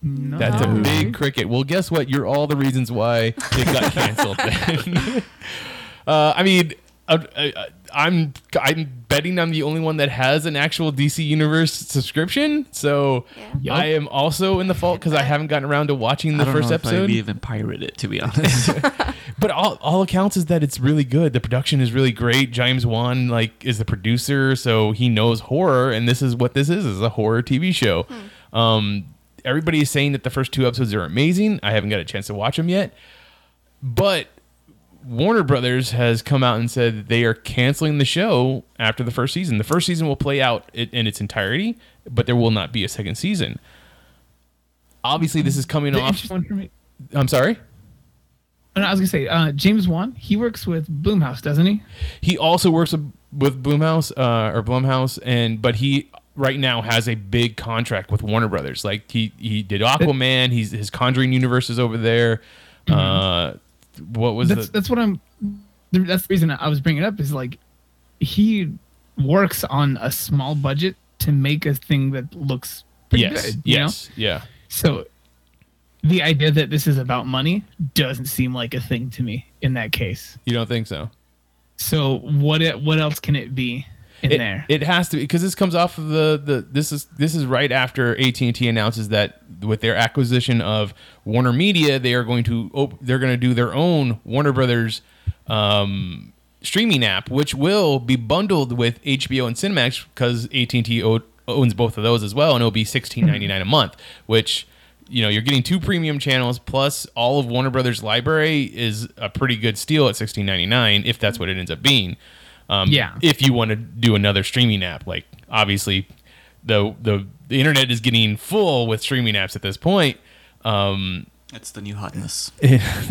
No. That's a big cricket. Well, guess what? You're all the reasons why it got canceled. then. uh, I mean, uh, uh, I'm I'm betting I'm the only one that has an actual DC Universe subscription. So Yeah. I am also in the fault because I haven't gotten around to watching the I don't first know if episode. I'd even pirate it, to be honest. But all, all accounts is that it's really good. The production is really great. James Wan like is the producer, so he knows horror, and this is what this is: is a horror TV show. Um, everybody is saying that the first two episodes are amazing. I haven't got a chance to watch them yet, but Warner Brothers has come out and said that they are canceling the show after the first season. The first season will play out in its entirety, but there will not be a second season. Obviously, this is coming The off. one for me. I'm sorry. I was gonna say, uh, James Wan. He works with Blumhouse, doesn't he? He also works with, with Blumhouse uh, or Blumhouse, and but he right now has a big contract with Warner Brothers. Like he he did Aquaman. He's his Conjuring universe is over there. Uh, what was That's the? that's what I'm. That's the reason I was bringing it up. Is like, he works on a small budget to make a thing that looks pretty yes, good. know? yes, yeah. So the idea that this is about money doesn't seem like a thing to me in that case. You don't think so? So what it, what else can it be in It, there? it has to be because this comes off of the the this is this is right after AT and T announces that with their acquisition of Warner Media, they are going to op- they're going to do their own Warner Brothers um, streaming app, which will be bundled with HBO and Cinemax because AT and T owns both of those as well, and it'll be sixteen ninety nine a month, which. You know, you're getting two premium channels plus all of Warner Brothers' library is a pretty good steal at sixteen ninety nine if that's what it ends up being. Um, Yeah. If you want to do another streaming app, like obviously the the the internet is getting full with streaming apps at this point. Um, It's the new hotness.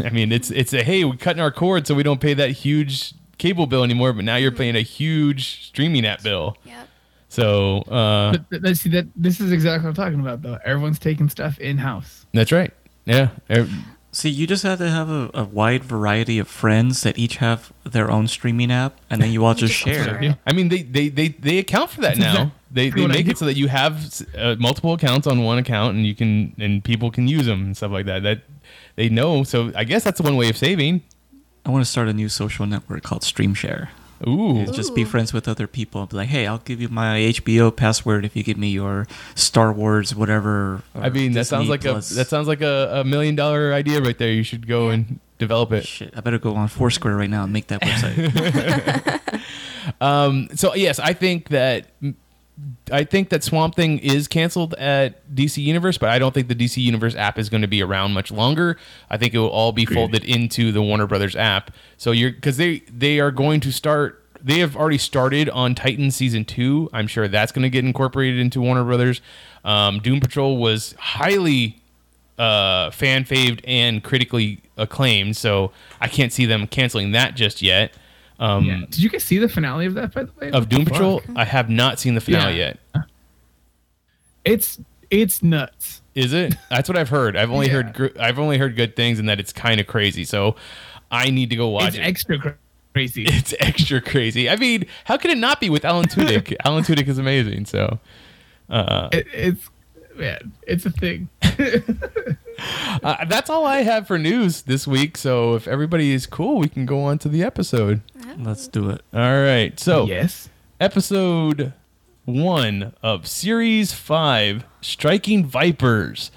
I mean, it's it's a hey, we're cutting our cord so we don't pay that huge cable bill anymore. But now you're paying a huge streaming app bill. Yep. So uh, But th- th- see that this is exactly what I'm talking about though. Everyone's taking stuff in house. that's right. Yeah. See, you just have to have a, a wide variety of friends that each have their own streaming app, and then you all just share. I mean, they they they, they account for that now. They, they make it so that you have uh, multiple accounts on one account, and you can and people can use them and stuff like that. That they know. So I guess that's one way of saving. I want to start a new social network called StreamShare. Ooh, It's just be friends with other people. And be like, hey, I'll give you my HBO password if you give me your Star Wars whatever. I mean that sounds like a that sounds like a, a million dollar idea right there. You should go and develop it. Shit, I better go on Foursquare right now and make that website. Um, so yes, I think that I think that Swamp Thing is canceled at DC Universe, but I don't think the DC Universe app is going to be around much longer. I think it will all be folded into the Warner Brothers app. So you're because they they are going to start. They have already started on Titan season two. I'm sure that's going to get incorporated into Warner Brothers. Um, Doom Patrol was highly uh, fan faved and critically acclaimed, so I can't see them canceling that just yet. Um, Yeah. Did you guys see the finale of that by the way? of Doom fuck? Patrol, I have not seen the finale Yeah. yet. It's it's nuts. Is it? That's what I've heard. I've only Yeah. heard gr- I've only heard good things and that it's kind of crazy. So I need to go watch it. It's it. extra cra- crazy. it's extra crazy. I mean, how could it not be with Alan Tudyk? Alan Tudyk is amazing. So It, it's man, it's a thing. uh, that's all I have for news this week. So if everybody is cool, we can go on to the episode. Let's do it. All right. So yes. episode one of series five, Striking Vipers.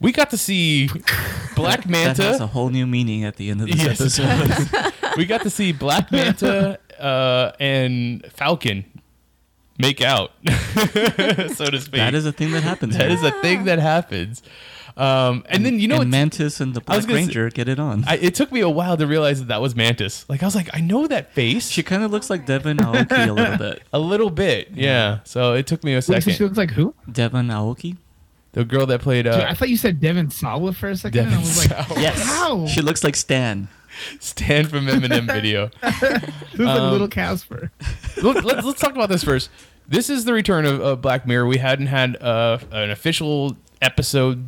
We got to see Black Manta. That has a whole new meaning at the end of this Yes, episode. we got to see Black Manta uh, and Falcon make out, so to speak. that is a thing that happens. that here. is a thing that happens. Um, and then you know and Mantis and the Black gonna say- Ranger get it on. I, it took me a while to realize that that was Mantis. Like I was like, I know that face. she kind of looks like Devon Aoki a little bit. a little bit, yeah. So it took me a Wait, so she looks like who? Devon Aoki. The girl that played Dude, uh, I thought you said Devin Sawa for a second. and I Devin was like, Sawa. Yes. How? She looks like Stan. Stan from Eminem video. It was Um, like little Casper. Let, let's, let's talk about this first. This is the return of, of Black Mirror. We hadn't had uh, an official episode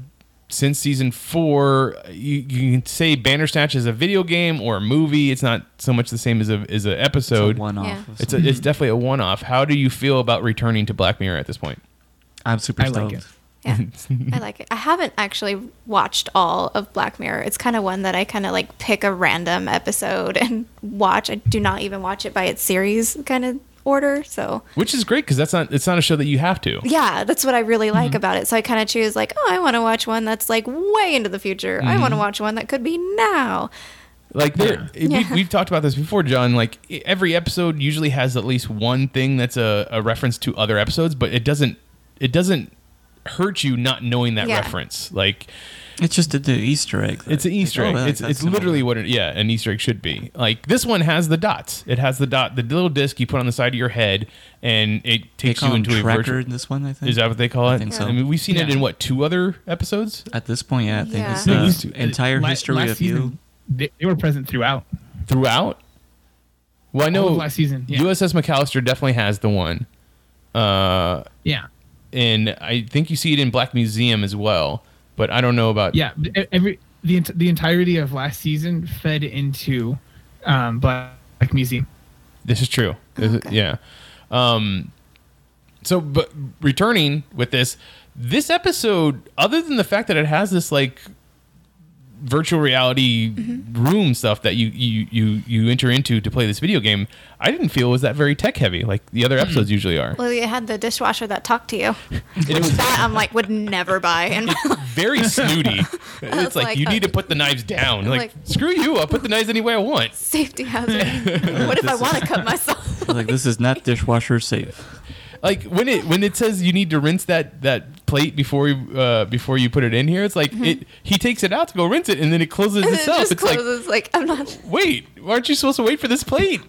since season four. You, you can say Bandersnatch is a video game or a movie. It's not so much the same as a as an episode. One off. Yeah. It's a, it's definitely a one off. How do you feel about returning to Black Mirror at this point? I'm super I like stoked. it. Yeah, I like it. I haven't actually watched all of Black Mirror. It's kind of one that I kind of like pick a random episode and watch. I do not even watch it by its series kind of order. So Which is great because that's not it's not a show that you have to. yeah, that's what I really like Mm-hmm. about it. So I kind of choose like, oh, I want to watch one that's like way into the future. I Mm-hmm. want to watch one that could be now. Like there, Yeah. we, we've talked about this before, John. Like every episode usually has at least one thing that's a, a reference to other episodes, but it doesn't it doesn't hurt you not knowing that Yeah. reference. Like It's just a, the Easter egg. it's an Easter Like, egg. oh, it's it's literally what it, yeah an Easter egg should be. Like this one has the dots. It has the dot, the little disc you put on the side of your head, and it takes you into a tracker virtual. in this one, I think. Is that what they call it? I think so. I mean, we've seen it in what two other episodes At this point, yeah, I think Yeah. it's the used to- entire La- history last of you. season, They, they were present throughout. throughout. Well, I know last season. Yeah. USS Callister definitely has the one. Uh, yeah. and I think you see it in Black Museum as well. But I don't know about Yeah. Every the the entirety of last season fed into um, Black Museum. This is true. This is- yeah. Um, so, but returning with this, this episode, other than the fact that it has this like virtual reality room stuff that you, you you you enter into to play this video game, I didn't feel was that very tech heavy like the other episodes usually are. Well, you had the dishwasher that talked to you. It was That I'm like would never buy. And very snooty. It's like, like, you need uh, to put the knives down. Like, like- screw you, I'll put the knives any way I want. safety hazard. what if I want to cut myself? like this is not dishwasher safe. like when it when it says you need to rinse that that plate before you uh, before you put it in here, it's like it he takes it out to go rinse it and then it closes Mm-hmm. And it itself. just It's like closes. Like, I'm not. wait, aren't you supposed to wait for this plate?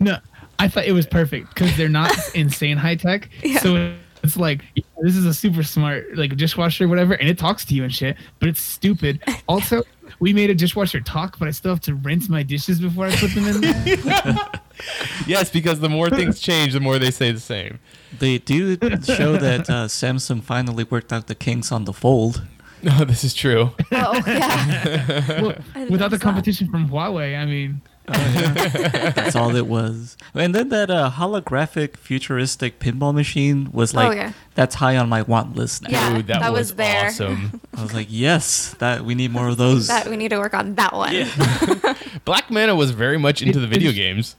No, I thought it was perfect because they're not insane high tech. Yeah. So It's like this is a super smart like dishwasher or whatever, and it talks to you and shit, but it's stupid. Also, we made a dishwasher talk, but I still have to rinse my dishes before I put them in there. Yes, because the more things change, the more they say the same. They do show that uh, Samsung finally worked out the kinks on the fold. No, this is true. Oh yeah. Well, without the notice that. competition from Huawei, I mean, That's all it was. And then that uh, holographic futuristic pinball machine was like, Oh, yeah. that's high on my want list now. Yeah. Dude, that, that was, was there. awesome. I was like, yes, that we need more of those. that we need to work on that one. Black Manta was very much into It- the video games.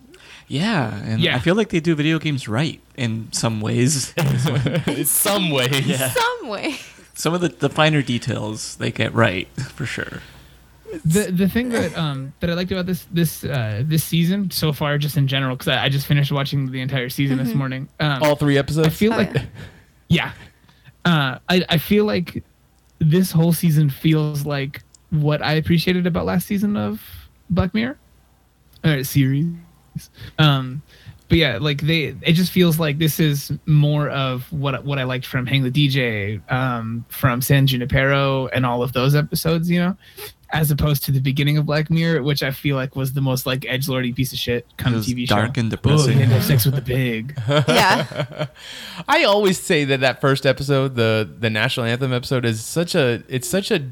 Yeah, and Yeah. I feel like they do video games right in some ways. In some ways. Yeah. Some way. some of the, the finer details they get right for sure. the the thing that um that I liked about this this uh this season so far, just in general, because I, I just finished watching the entire season this morning. Um, All three episodes. I feel Oh, like, yeah. yeah, uh, I I feel like this whole season feels like what I appreciated about last season of Black Mirror, or series. Um, but yeah, like they, it just feels like this is more of what what I liked from Hang the DJ, um, from San Junipero, and all of those episodes, you know, as opposed to the beginning of Black Mirror, which I feel like was the most like edge lordy piece of shit kind of TV dark show. Dark and Oh, depressing. they have sex with the pig. Yeah. I always say that that first episode, the the national anthem episode, is such a. It's such a.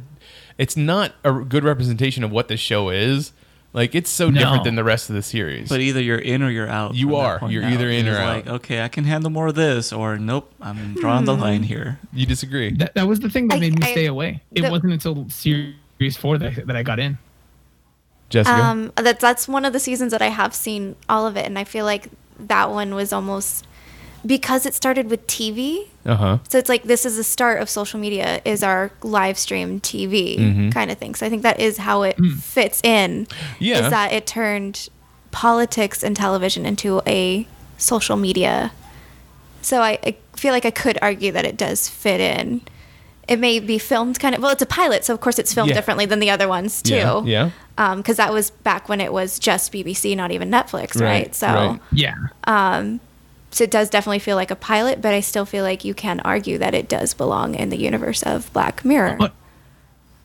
It's not a good representation of what the show is. Like it's so No. different than the rest of the series. But either you're in or you're out. You are. You're out. either in It's or like, okay, I can handle more of this, or nope, I'm drawing the line here. you disagree? That, that was the thing that I- made me I- stay away. It the- wasn't until series four that, that I got in. Jessica. Um, that's that's one of the seasons that I have seen all of it, and I feel like that one was almost because it started with TV. Uh huh. So it's like this is the start of social media is our live stream TV Mm-hmm. kind of thing. So I think that is how it fits in. Yeah. Is that it turned politics and television into a social media. So I, I feel like I could argue that it does fit in. It may be filmed kind of well. It's a pilot, so of course it's filmed Yeah. differently than the other ones too. Yeah. Yeah. Because that was back when it was just BBC, not even Netflix, right? Right, So right. Yeah. So it does definitely feel like a pilot, but I still feel like you can argue that it does belong in the universe of Black Mirror.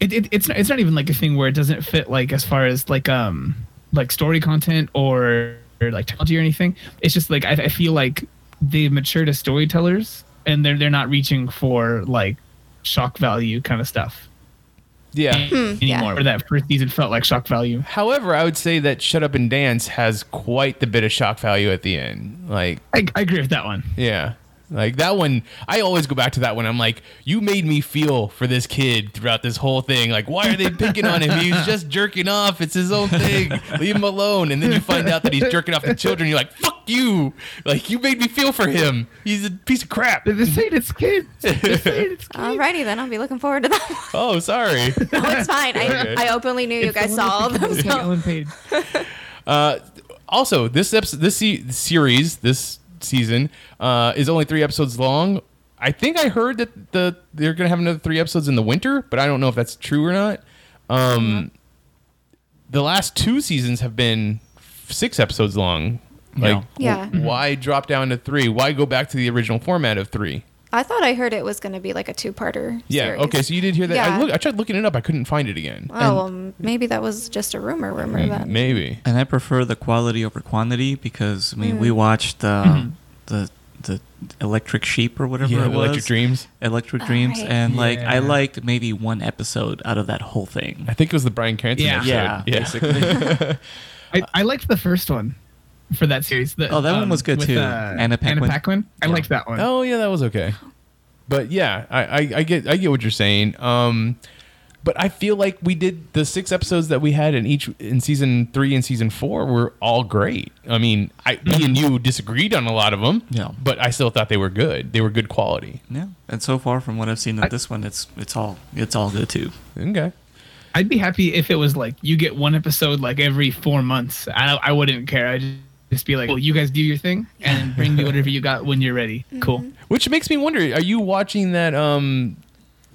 It, it, it's not, it's not even like a thing where it doesn't fit like as far as like um like story content or, or like technology or anything. It's just like I, I feel like they've matured as storytellers and they're they're not reaching for like shock value kind of stuff Yeah. Hmm. anymore. yeah. Or that first season felt like shock value. However, I would say that Shut Up and Dance has quite the bit of shock value at the end. Like, I, I agree with that one. yeah. Like that one, I always go back to that one. I'm like, you made me feel for this kid throughout this whole thing. Like, why are they picking on him? He's just jerking off. It's his own thing. Leave him alone. And then you find out that he's jerking off the children. You're like, fuck you. Like, you made me feel for him. He's a piece of crap. They're saying it's kids. They're saying. Alrighty then, I'll be looking forward to that. one. Oh, sorry. no, it's fine. I, I openly knew you It's the guys one saw all with of the them. Kate So. Ellen Page. Uh, also, this episode, this se- series, this season, uh, is only three episodes long. I think I heard that the they're gonna have another three episodes in the winter, but I don't know if that's true or not. Um, the last two seasons have been six episodes long. Like, Yeah. w- why drop down to three? Why go back to the original format of three? I thought I heard it was going to be like a two-parter. Yeah. series. Okay. So you did hear that? I, Yeah. look, I tried looking it up. I couldn't find it again. Oh, well, maybe that was just a rumor. Rumor then. Maybe. And I prefer the quality over quantity because I mean Mm. we watched um, the the Electric Sheep or whatever Yeah. it was. Electric Dreams. Electric Oh, Dreams, right. and like I liked maybe one episode out of that whole thing. I think it was the Bryan Cranston Yeah. episode. Yeah, Yeah. basically. I, I liked the first one for that series. The, Oh, that one um, was good with, too. Uh, Anna Paquin. Paquin. I Yeah. liked that one. Oh yeah, that was okay. But yeah, I, I, I get I get what you're saying. Um, but I feel like we did the six episodes that we had in each in season three and season four were all great. I mean, I me and you disagreed on a lot of them. Yeah. But I still thought they were good. They were good quality. yeah, and so far from what I've seen of I- this one, it's it's all it's all good too. Okay. I'd be happy if it was like you get one episode like every four months. I I wouldn't care. I'd just be like, well, you guys do your thing and bring me whatever you got when you're ready. Cool. Which makes me wonder: Are you watching that um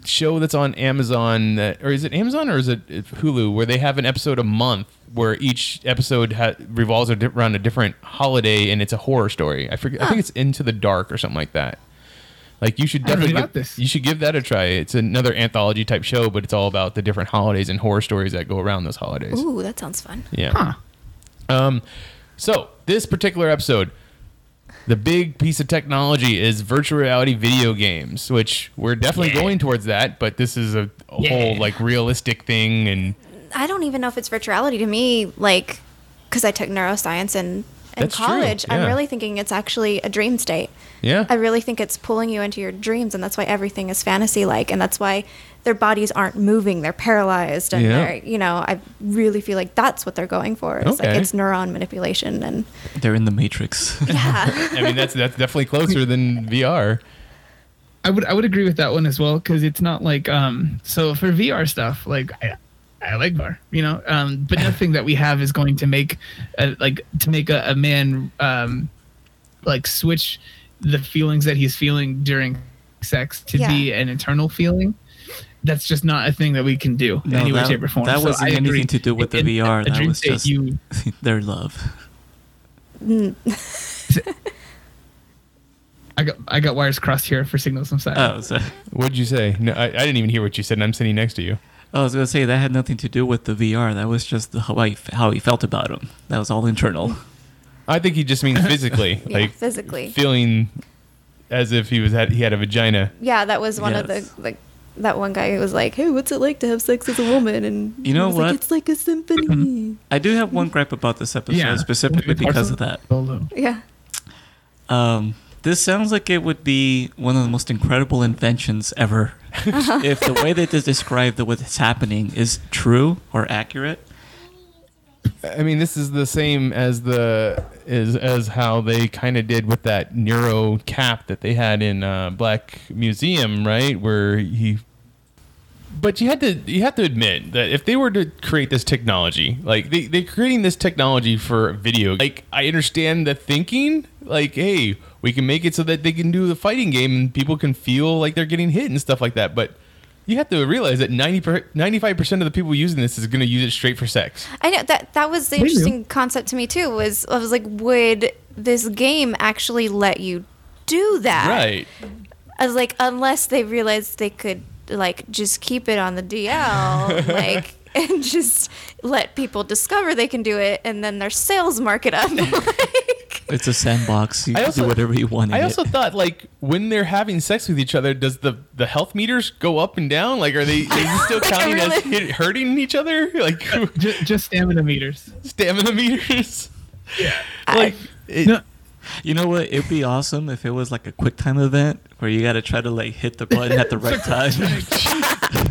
show that's on Amazon? That or is it Amazon or is it Hulu? Where they have an episode a month, where each episode ha- revolves around a different holiday, and it's a horror story. I forget. I think it's Into the Dark or something like that. Like you should I don't know definitely give, this. you should give that a try. It's another anthology type show, but it's all about the different holidays and horror stories that go around those holidays. Ooh, that sounds fun. Yeah. Huh. Um, so this particular episode, the big piece of technology is virtual reality video games, which we're definitely Yeah. going towards that. But this is a, a Yeah. whole like realistic thing, and I don't even know if it's virtuality to me, like, because I took neuroscience in, in That's true, college. I'm really thinking it's actually a dream state. yeah, I really think it's pulling you into your dreams, and that's why everything is fantasy like, and that's why their bodies aren't moving; they're paralyzed, and Yeah. they're, you know, I really feel like that's what they're going for. It's like Okay. it's neuron manipulation, and They're in the Matrix. yeah, I mean that's that's definitely closer than VR. I would I would agree with that one as well because it's not like um so for VR stuff like I, I like VR you know um but nothing that we have is going to make a, like to make a, a man um like switch the feelings that he's feeling during sex to Yeah. be an internal feeling. That's just not a thing that we can do in No, any way, shape, or form. that So wasn't I agree. anything to do with the In- VR, that was just- you Their love. I got I got wires crossed here for signals. I'm sorry. Oh, so, What'd you say? No, I, I didn't even hear what you said, and I'm sitting next to you. I was gonna say that had nothing to do with the VR. That was just the, how I how he felt about him. That was all internal. I think he just means physically, yeah, like physically. feeling as if he was had he had a vagina. Yeah, that was one of the like that one guy who was like, "Hey, what's it like to have sex as a woman?" And You know I was like, what? it's like a symphony. I do have one gripe about this episode Yeah. specifically because of that. Solo. yeah. Um, this sounds like it would be one of the most incredible inventions ever. If the way that they describe the what's happening is true or accurate. I mean, this is the same as the is as how they kind of did with that neuro cap that they had in uh, Black Museum, right? Where he. But you had to you have to admit that if they were to create this technology, like they they're creating this technology for video, like I understand the thinking, like hey, we can make it so that they can do the fighting game and people can feel like they're getting hit and stuff like that, but. You have to realize that 90 95 percent of the people using this is going to use it straight for sex. I know that that was the They do. interesting concept to me too. Was I was like, would this game actually let you do that? Right. I was like, unless they realized they could like just keep it on the DL, like and just let people discover they can do it, and then their sales mark it up. like, It's a sandbox. You I can also- do whatever you want. In I also it. thought like when they're having sex with each other, does the the health meters go up and down? Like, are they, are they still counting as really- hit, hurting each other? Like just, just stamina meters. stamina meters? Yeah. Like, it, No, You know what? It'd be awesome if it was like a quick time event where you got to try to like hit the button at the right time.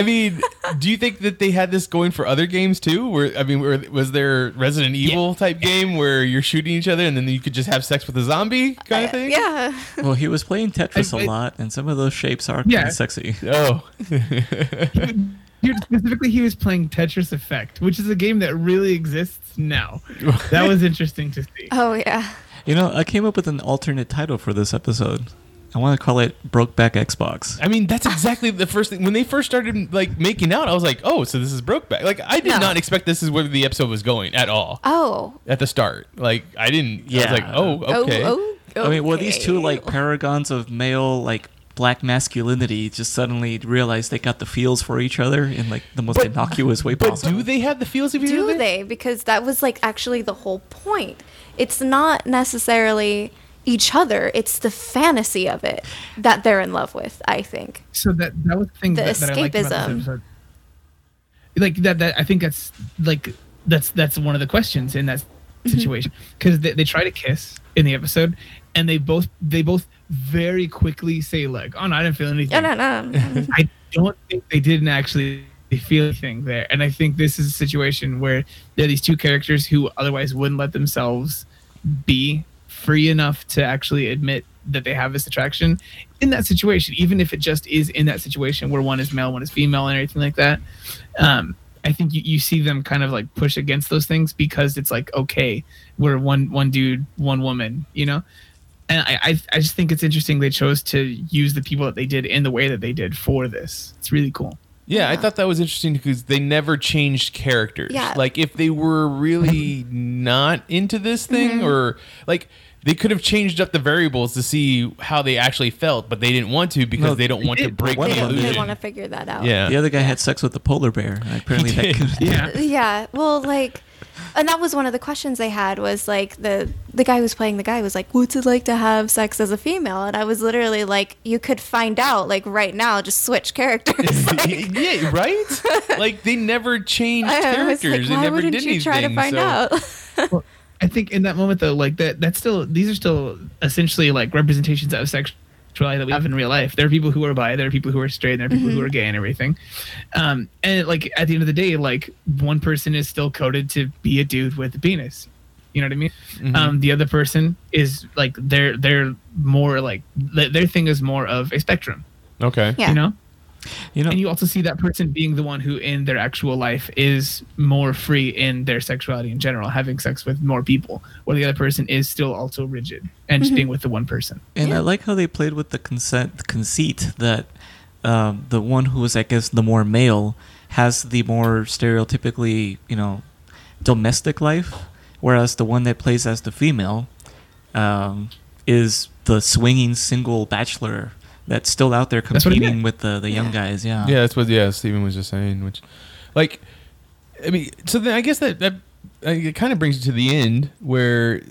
I mean, do you think that they had this going for other games too? Where I mean, where, was there Resident Evil type game where you're shooting each other and then you could just have sex with a zombie kind of uh, thing? yeah, well, he was playing Tetris I- a I- lot, and some of those shapes are Yeah. kind of sexy. Oh, Dude, specifically, he was playing Tetris Effect, which is a game that really exists now. That was interesting to see. oh yeah. You know, I came up with an alternate title for this episode. I want to call it Brokeback Xbox. I mean, that's exactly the first thing. When they first started like making out, I was like, oh, so this is Brokeback. Like, I did No. not expect this is where the episode was going at all. Oh. at the start. Like I didn't. I Yeah. was like, oh, okay. Oh, oh, I mean, well, these two okay. like paragons of male like black masculinity just suddenly realized they got the feels for each other in like the most But- innocuous way But possible. do they have the feels of each other? do other? they? Because that was like actually the whole point. It's not necessarily each other; it's the fantasy of it that they're in love with. I think. So that that was the thing The that, that I liked about this escapism. episode. Like that, that I think that's like that's that's one of the questions in that Mm-hmm. situation because they, they try to kiss in the episode and they both they both very quickly say like oh no I didn't feel anything. No, no, no. I don't think they didn't actually feel anything there. And I think this is a situation where there are these two characters who otherwise wouldn't let themselves be free enough to actually admit that they have this attraction in that situation, even if it just is in that situation where one is male, one is female, and everything like that. Um, I think you, you see them kind of like push against those things because it's like okay, we're one one dude, one woman, you know. And I, I I just think it's interesting they chose to use the people that they did in the way that they did for this. It's really cool. Yeah, I thought that was interesting because they never changed characters. Yeah. Like if they were really not into this thing Mm-hmm. or like they could have changed up the variables to see how they actually felt, but they didn't want to because No, they don't they want to break One the of them They illusion. want to figure that out. Yeah. The other guy had sex with the polar bear. Apparently, that did. could, Yeah. Yeah. Well, like, and that was one of the questions they had was like the the guy who was playing the guy was like, "What's it like to have sex as a female?" And I was literally like, "You could find out like right now. Just switch characters." Like, yeah, right? Like they never changed I was characters. like, they why never wouldn't did you anything. try to find so- out? Well, I think in that moment though, like that, that's still these are still essentially like representations of sexuality that we have in real life. There are people who are bi, there are people who are straight, and there are people who are gay and everything. Um, and like at the end of the day, like one person is still coded to be a dude with a penis. You know what I mean? Um, the other person is like they're they're more like th- their thing is more of a spectrum. Okay. Yeah. You know. You know, and you also see that person being the one who in their actual life is more free in their sexuality in general having sex with more people while the other person is still also rigid and just being with the one person. And I like how they played with the consent conceit that um, the one who is, I guess, the more male has the more stereotypically, you know, domestic life, whereas the one that plays as the female um, is the swinging single bachelor that's still out there That's what he competing with the, the young Yeah. guys. Yeah. Yeah, that's what yeah Steven was just saying. Which, like, I mean, so then I guess that that it kind of brings it to the end where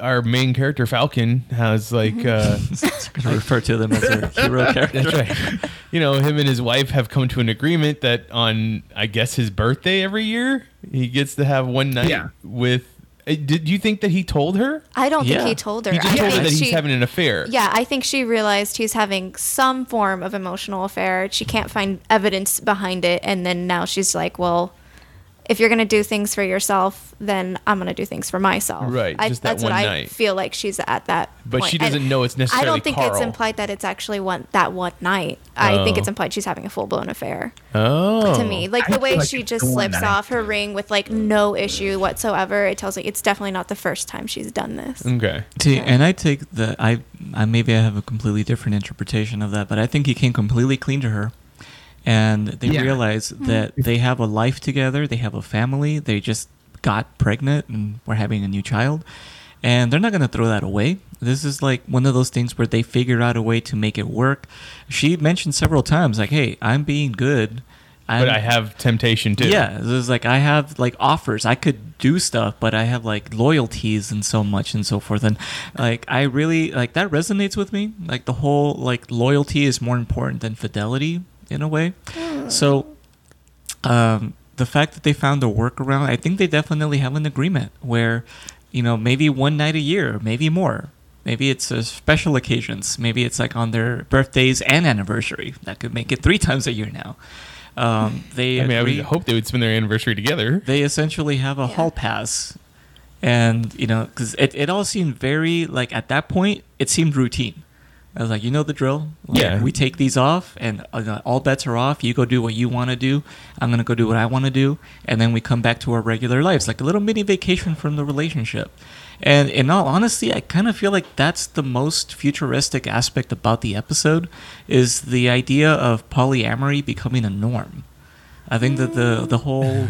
our main character Falcon has like. uh I refer to them as their hero character. That's right. You know, him and his wife have come to an agreement that on, I guess, his birthday every year, he gets to have one night Yeah. with. Uh, Did you think that he told her? I don't Yeah. think he told her. He just I told her think that he's having an affair. Yeah, I think she realized he's having some form of emotional affair. She can't find evidence behind it, and then now she's like, "Well, if you're gonna do things for yourself, then I'm gonna do things for myself." Right, I, just that that's what one I feel like she's at that. But point. she doesn't And know it's necessarily I don't think it's implied that it's actually one that one night. I think Oh. it's implied she's having a full blown affair. Oh. To me, like I the way like she just slips off her ring with like no issue whatsoever, it tells me it's definitely not the first time she's done this. Okay. See, and I take the I, I maybe I have a completely different interpretation of that, but I think he came completely clean to her, and they Yeah. realize mm-hmm. that they have a life together, they have a family, they just got pregnant and we're having a new child, and they're not gonna throw that away. This is like one of those things where they figure out a way to make it work. She mentioned several times, like, "Hey, I'm being good." But I'm- I have temptation too. yeah, it was like I have like offers. I could do stuff, but I have like loyalties and so much and so forth. And like I really like that resonates with me. Like the whole like loyalty is more important than fidelity in a way. So um the fact that they found a workaround, I think they definitely have an agreement where, you know, maybe one night a year, maybe more. Maybe it's uh, special occasions. Maybe it's like on their birthdays and anniversary. That could make it three times a year now. Um, they I mean, I would hope they would spend their anniversary together. they essentially have a Yeah. hall pass and you know because it, it all seemed very like at that point it seemed routine i was like you know the drill? Like, Yeah. we take these off and uh, all bets are off. You go do what you want to do. I'm going to go do what i want to do. And then we come back to our regular lives like a little mini vacation from the relationship. And in all honesty i kind of feel like that's the most futuristic aspect about the episode is the idea of polyamory becoming a norm I think that the the whole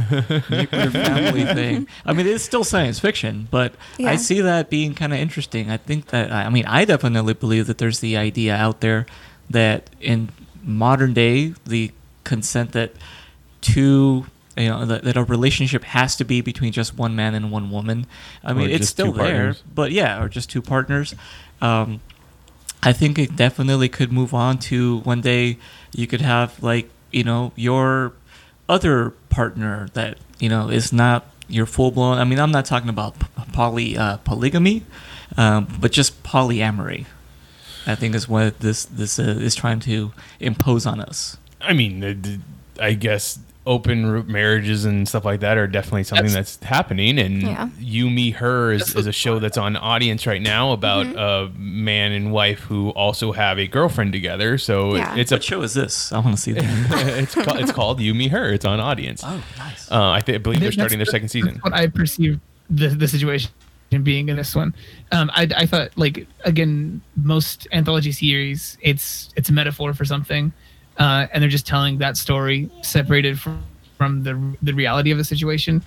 nuclear family thing. I mean, it's still science fiction, but I see that being kind of interesting. I think that I mean, I definitely believe that there's the idea out there that in modern day, the consent that two you know that, that a relationship has to be between just one man and one woman. I mean, Or it's still there, partners. but yeah, or just two partners. Um, I think it definitely could move on to one day you could have like you know your other partner that you know is not your full blown. I mean, I'm not talking about poly uh, polygamy, um, but just polyamory. I think is what this this uh, is trying to impose on us. I mean, the- I guess open r- marriages and stuff like that are definitely something that's, happening. And Yeah. You, Me, Her is, is a show that's on audience right now about a man and wife who also have a girlfriend together. So Yeah. it's a What show is this? I want to see that. it's called, it's called You, Me, Her. It's on audience. oh, nice. Uh, I, think I believe they're That's- starting their second season. That's what I perceive the the situation being in this one. Um, I I thought like again most anthology series it's it's a metaphor for something, uh, and they're just telling that story separated from from the the reality of the situation.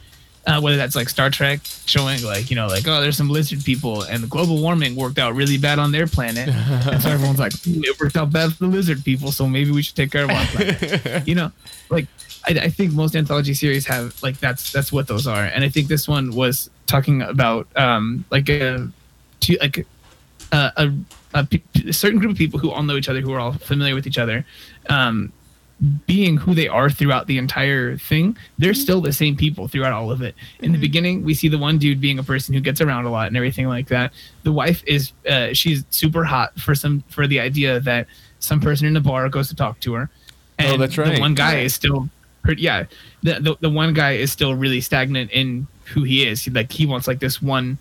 Uh, whether that's like Star Trek showing like you know like oh there's some lizard people and the global warming worked out really bad on their planet, and so everyone's like "Hmm, it worked out bad for the lizard people, so maybe we should take care of our planet. you know, like I, I think most anthology series have like that's that's what those are, and I think this one was talking about um like a like a, a, a, a certain group of people who all know each other, who are all familiar with each other, um, being who they are throughout the entire thing, they're still the same people throughout all of it. In the beginning, we see the one dude being a person who gets around a lot and everything like that. The wife is uh, she's super hot for some for the idea that some person in the bar goes to talk to her. And Oh, that's right. The one guy is still, yeah, the, the the one guy is still really stagnant in who he is. He, like he wants like this one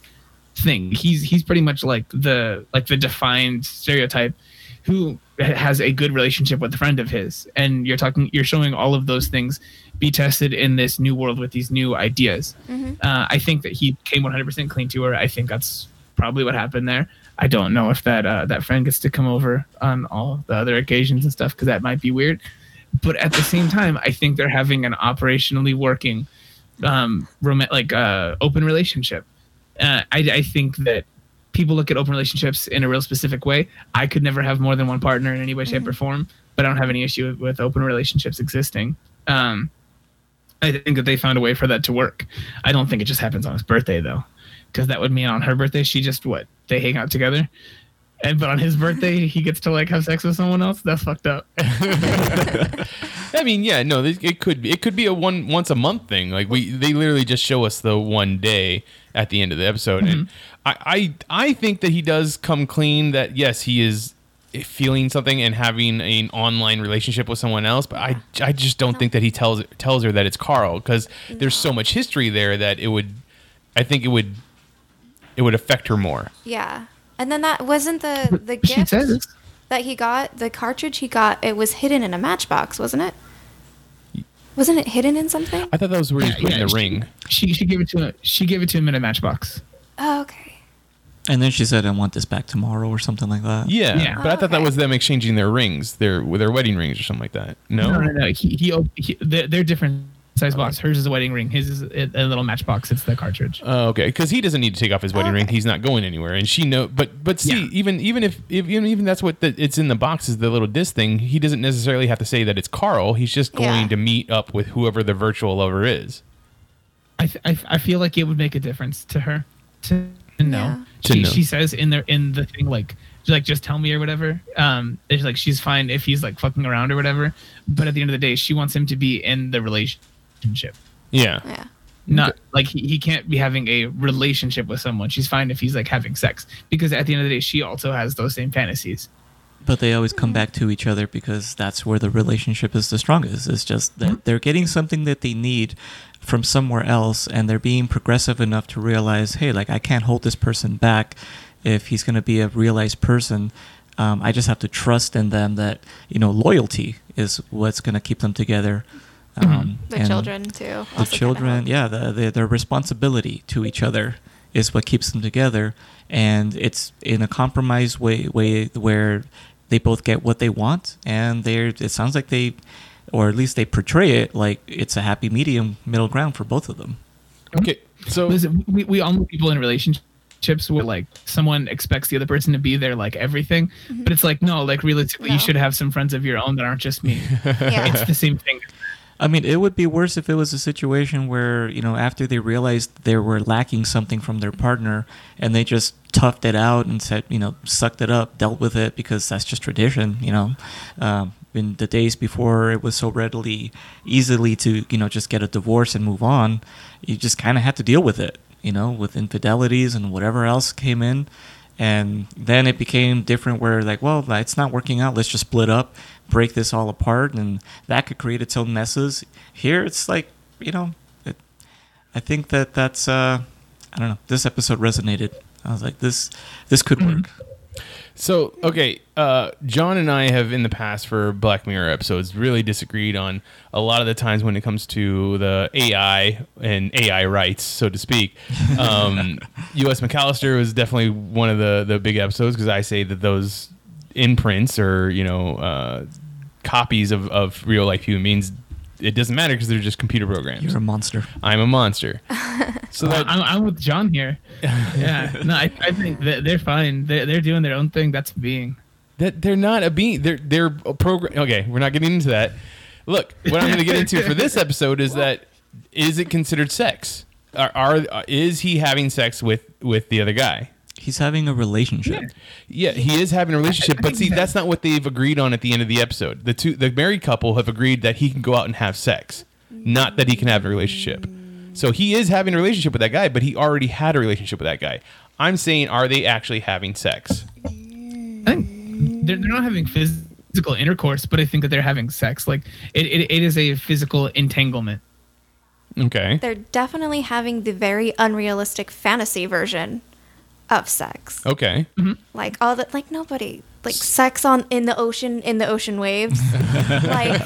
thing. He's he's pretty much like the like the defined stereotype who has a good relationship with a friend of his. And you're talking you're showing all of those things be tested in this new world with these new ideas. Uh, i think that he came 100% clean to her. I think that's probably what happened there. I don't know if that uh, that friend gets to come over on all the other occasions and stuff because that might be weird. But at the same time i think they're having an operationally working um rom- like uh open relationship uh, I, I think that people look at open relationships in a real specific way. I could never have more than one partner in any way, shape, or form, but I don't have any issue with, with open relationships existing. Um, I think that they found a way for that to work. I don't think it just happens on his birthday though, because that would mean on her birthday she just what they hang out together, and but on his birthday he gets to like have sex with someone else. That's fucked up. I mean, yeah, no, this- it could be. It could be a one once a month thing. Like we, they literally just show us the one day at the end of the episode, and mm-hmm. I, I, I think that he does come clean. That yes, he is feeling something and having an online relationship with someone else, but I, I just don't think that he tells tells her that it's Karl because there's so much history there that it would, I think it would, it would affect her more. Yeah. And then that wasn't the the she gift says that he got, the cartridge he got, it was hidden in a matchbox, wasn't it? Wasn't it hidden in something? I thought that was where he was putting yeah, the she- ring. she she gave it to him she gave it to him in a matchbox. Oh, okay. And then she said, "I want this back tomorrow" or something like that. Yeah, Yeah. but I thought that was them exchanging their rings, their their wedding rings or something like that. No, No, no, no. He, he, he they're, they're different size box. Hers is a wedding ring. His is a, a little matchbox. It's the cartridge. Oh, okay, because he doesn't need to take off his wedding ring. He's not going anywhere, and she know. But but see, Yeah. even even if, if even even that's what the, it's in the box is the little disc thing. He doesn't necessarily have to say that it's Karl. He's just going Yeah. to meet up with whoever the virtual lover is. I, th- I, I feel like it would make a difference to her to know. Yeah. To She, know. she says in the in the thing like she's like just tell me or whatever. Um, it's like she's fine if he's like fucking around or whatever. But at the end of the day, she wants him to be in the relationship. Yeah, Yeah. Not like he, he can't be having a relationship with someone. She's fine if he's like having sex because at the end of the day, she also has those same fantasies. But they always come back to each other because that's where the relationship is the strongest. It's just that they're getting something that they need from somewhere else and they're being progressive enough to realize, hey, like I can't hold this person back if he's going to be a realized person. Um, I just have to trust in them that, you know, loyalty is what's going to keep them together. Um, The children too. the also kinda children yeah the, the, their responsibility to each other is what keeps them together and it's in a compromised way way where they both get what they want and they're it sounds like they or at least they portray it like it's a happy medium middle ground for both of them okay. So Listen, we, we all know people in relationships where like someone expects the other person to be there like everything, but it's like no, like realistically, No. you should have some friends of your own that aren't just me. Yeah. it's the same thing. I mean, it would be worse if it was a situation where, you know, after they realized they were lacking something from their partner and they just toughed it out and said, you know, sucked it up, dealt with it because that's just tradition, you know. Um, in the days before it was so readily, easily to, you know, just get a divorce and move on, you just kind of had to deal with it, you know, with infidelities and whatever else came in. And then it became different where, like, well, it's not working out. Let's just split up, break this all apart. And that could create its own messes. Here, it's like, you know, it, I think that that's, uh, I don't know, this episode resonated. I was like, this, this could work. So okay, uh, John and I have in the past for Black Mirror episodes really disagreed on a lot of the times when it comes to the AI and AI rights, so to speak. Um, USS Callister was definitely one of the the big episodes because I say that those imprints or you know uh, copies of, of real life human beings, it doesn't matter because they're just computer programs. You're a monster. I'm a monster. So that I'm, I'm with John here. Yeah, no, I, I think that they're fine. They're, they're doing their own thing. That's being. that they're not a being. They're they're a program. Okay, we're not getting into that. Look, what I'm going to get into for this episode is that is it considered sex? Are, are is he having sex with with the other guy? He's having a relationship. Yeah, he is having a relationship, but see, that's not what they've agreed on at the end of the episode. The two, the married couple, have agreed that he can go out and have sex, not that he can have a relationship. So he is having a relationship with that guy, but he already had a relationship with that guy. I'm saying, are they actually having sex? I think they're, they're not having physical intercourse, but I think that they're having sex. Like it, it, it is a physical entanglement. Okay. They're definitely having the very unrealistic fantasy version of sex. Okay. Like all that like nobody like sex on in the ocean in the ocean waves. like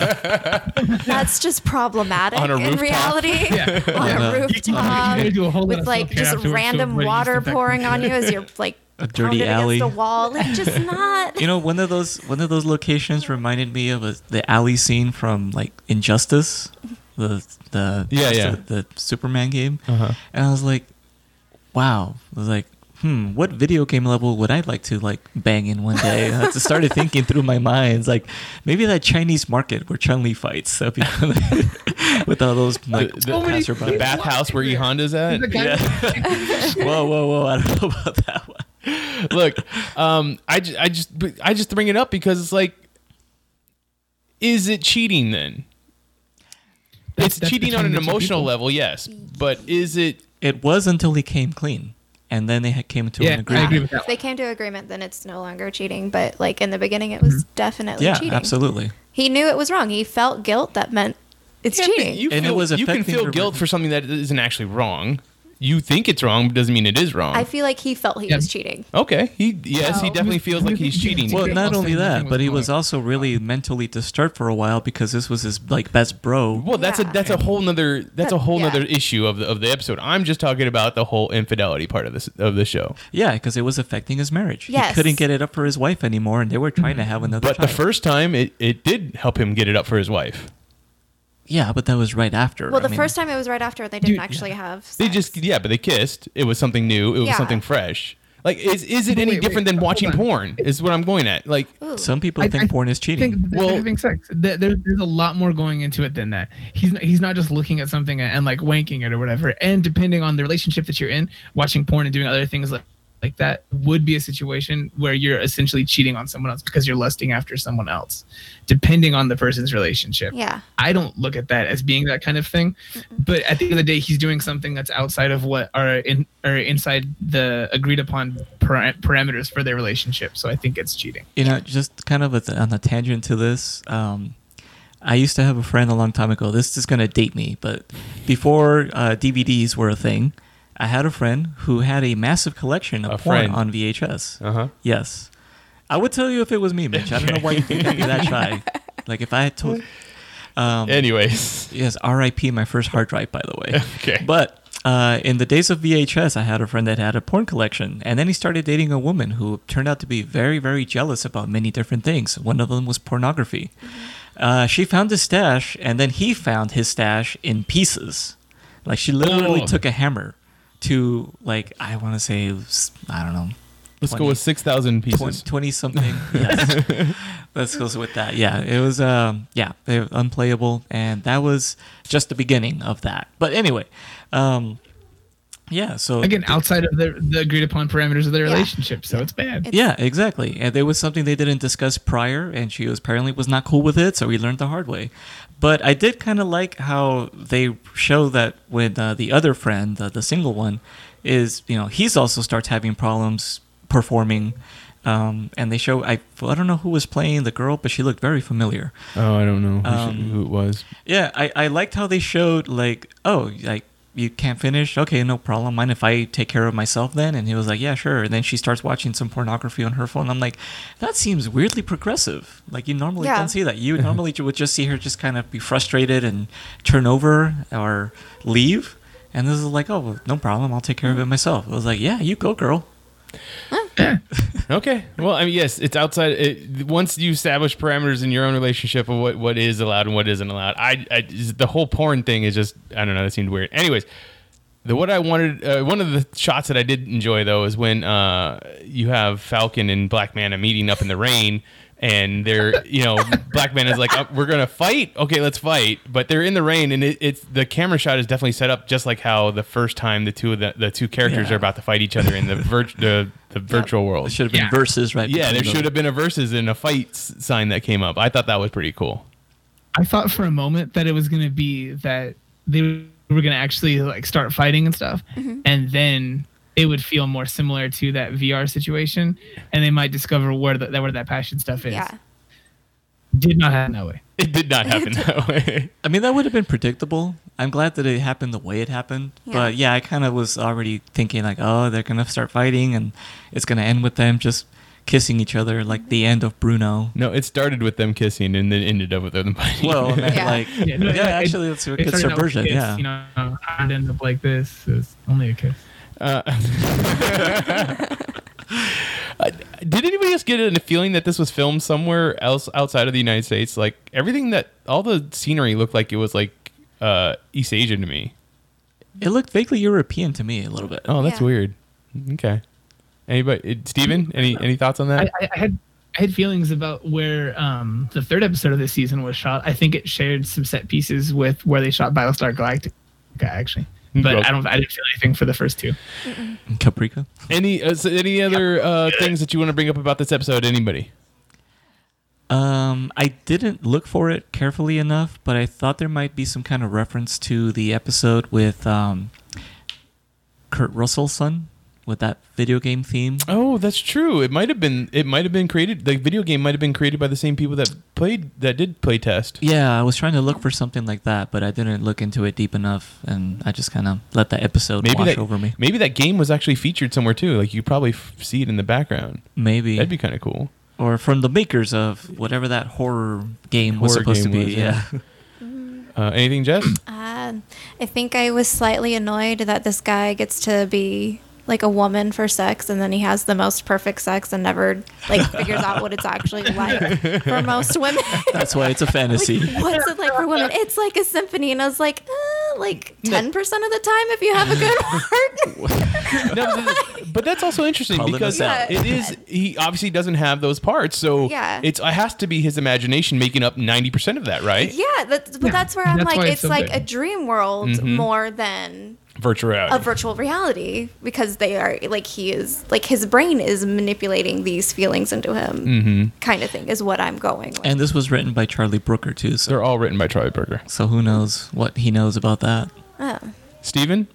that's just problematic On a in rooftop? reality. On Yeah. a You rooftop gotta do a whole lot with like just random avoid water pouring on you as you're like A dirty alley. the wall. Like just not You know, one of those one of those locations reminded me of a, the alley scene from like Injustice, the the Yeah, yeah. the, the Superman game, Uh-huh. and I was like, wow, I was like, hmm, what video game level would I like to like bang in one day? I started thinking through my mind, it's like maybe that Chinese market where Chun Li fights that'd be- with all those like the, So many- the, the bathhouse where E Honda's at. The guy- whoa, whoa, whoa! I don't know about that one. Look, um, I, ju- I just I just bring it up because it's like, is it cheating then? That's- it's that's cheating on an emotional people. level, yes, but is it? It was until he came clean, and then they came to Yeah, an agreement. agree if they came to an agreement then it's no longer cheating. But like in the beginning it was mm-hmm. definitely Yeah, cheating. absolutely. He knew it was wrong. He felt guilt that meant it's Yeah, cheating. You, And it was you can feel guilt for something that isn't actually wrong. You think it's wrong, but doesn't mean it is wrong. I feel like he felt he Yeah. was cheating. okay, he yes, he definitely feels like he's cheating. Well, not only that, but he was was also really mentally disturbed for a while because this was his like best bro. Well, that's a that's a whole nother that's a whole yeah. nother issue of the of the episode. I'm just talking about the whole infidelity part of this of the show. Yeah, because it was affecting his marriage. Yes. He couldn't get it up for his wife anymore, and they were trying to have another. But the first time, it, it did help him get it up for his wife. Yeah, but that was right after. Well, I the mean, first time it was right after they didn't Dude, actually have. They just yeah, but they kissed. It was something new. It was Yeah. something fresh. Like is is it any wait, wait, different than hold watching on. porn? Is what I'm going at. Like Ooh. some people I- think I porn is cheating. think they're Well- having sex. There, there- there's a lot more going into it than that. He's not, he's not just looking at something and, and like wanking it or whatever. And depending on the relationship that you're in, watching porn and doing other things like like that would be a situation where you're essentially cheating on someone else because you're lusting after someone else, depending on the person's relationship. Yeah. I don't look at that as being that kind of thing. But at the end of the day, he's doing something that's outside of what are in or inside the agreed upon para- parameters for their relationship. So I think it's cheating. you know, just kind of a, on a tangent to this. Um, I used to have a friend a long time ago. This is going to date me, but before uh, DVDs were a thing, I had a friend who had a massive collection of A porn friend. on VHS. uh huh. Yes. I would tell you if it was me, Mitch. I don't know why you think I'd be that shy. Like if I had told. Um, Anyways, yes, R.I.P. my first hard drive, by the way. Okay. But uh, in the days of VHS, I had a friend that had a porn collection, and then he started dating a woman who turned out to be very, very jealous about many different things. One of them was pornography. Uh, she found his stash, and then he found his stash in pieces. Like she literally Oh. took a hammer to like I want to say was, I don't know let's go with six thousand pieces. 20, 20 something. yes. Let's go with that. Yeah, it was um yeah, they were unplayable and that was just the beginning of that. But anyway, um yeah, so Again, outside of the, the agreed upon parameters of their Yeah. relationship. So it's bad. It's- yeah, exactly. And there was something they didn't discuss prior and she was apparently was not cool with it, so we learned the hard way. But I did kind of like how they show that when uh, the other friend, uh, the single one, is you know he's also starts having problems performing, um, and they show I I don't know who was playing the girl, but she looked very familiar. oh, I don't know who, Um, she- who it was. Yeah, I, I liked how they showed like oh like you can't finish? Okay no problem. Mind if I take care of myself then? And he was like yeah sure. And then she starts watching some pornography on her phone. I'm like that seems weirdly progressive. Like you normally Yeah. don't see that. You normally would just see her just kind of be frustrated and turn over or leave. And this is like oh well, no problem. I'll take care of it myself. I was like yeah you go girl Okay. Well, I mean, yes, it's outside. It, once you establish parameters in your own relationship of what, what is allowed and what isn't allowed, I, I the whole porn thing is just I don't know. That seemed weird. Anyways, The what I wanted, uh, one of the shots that I did enjoy though is when uh, you have Falcon and Black Manta meeting up in the rain, and they're, you know, Black Manta is like, "Uh, "We're gonna fight, okay, let's fight," but they're in the rain, and it, it's the camera shot is definitely set up just like how the first time the two of the, the two characters Yeah. are about to fight each other in the vir- the, the virtual world. It should have been Yeah. verses, right? Yeah, there them. should have been a versus and a fight s- sign that came up. I thought that was pretty cool. I thought for a moment that it was gonna be that they were gonna actually like start fighting and stuff, and then it would feel more similar to that VR situation, and they might discover where the, that where that passion stuff is. Yeah. Did not happen that way. It did not happen that way. I mean, that would have been predictable. I'm glad that it happened the way it happened. Yeah. But yeah, I kind of was already thinking like, oh, they're gonna start fighting, and it's gonna end with them just kissing each other, like the end of Bruno. No, it started with them kissing and then ended up with them fighting. Well, I Yeah. like, Yeah, yeah, no, it- actually, it's a It good started out subversion. kiss, Yeah. You know, how it ended up like this. It was only a kiss. Uh, did anybody else get a feeling that this was filmed somewhere else outside of the United States? Like everything that all the scenery looked like it was like uh, East Asian to me. It looked vaguely European to me a little bit. Oh, that's Yeah. weird. Okay. Anybody, Steven, any any thoughts on that? I, I, I had I had feelings about where um, the third episode of this season was shot. I think it shared some set pieces with where they shot Battlestar Galactica, actually. But Okay. I don't. I didn't feel anything for the first two. Caprica. Any uh, so any other uh, things that you want to bring up about this episode? Anybody? Um, I didn't look for it carefully enough, but I thought there might be some kind of reference to the episode with um, Kurt Russell's son with that video game theme. Oh, that's true. It might have been. It might have been created. The video game might have been created by the same people that played that did play test. Yeah, I was trying to look for something like that, but I didn't look into it deep enough, and I just kind of let that episode Maybe wash that over me. maybe that game was actually featured somewhere too. Like you probably f- see it in the background. Maybe, That'd be kind of cool. or from the makers of whatever that horror game was supposed game to be. was, yeah. yeah. Uh, anything, Jess? Um, I think I was slightly annoyed that this guy gets to be like a woman for sex and then he has the most perfect sex and never like figures out what it's actually like for most women. That's why it's a fantasy. What's it like for women? It's like a symphony, and I was like, uh, like ten percent of the time if you have a good heart. no, but- but that's also interesting Calling because us it is. He obviously doesn't have those parts, so Yeah. it's it has to be his imagination making up ninety percent of that, right? yeah, that's, but Yeah, that's where I'm that's like, it's it's so like good. a dream world Mm-hmm. more than Virtual reality. a virtual reality because they are like he is like his brain is manipulating these feelings into him, Mm-hmm. kind of thing is what I'm going with. And this was written by Charlie Brooker too, so They're all written by Charlie Brooker. so who knows what he knows about that. Oh. Steven?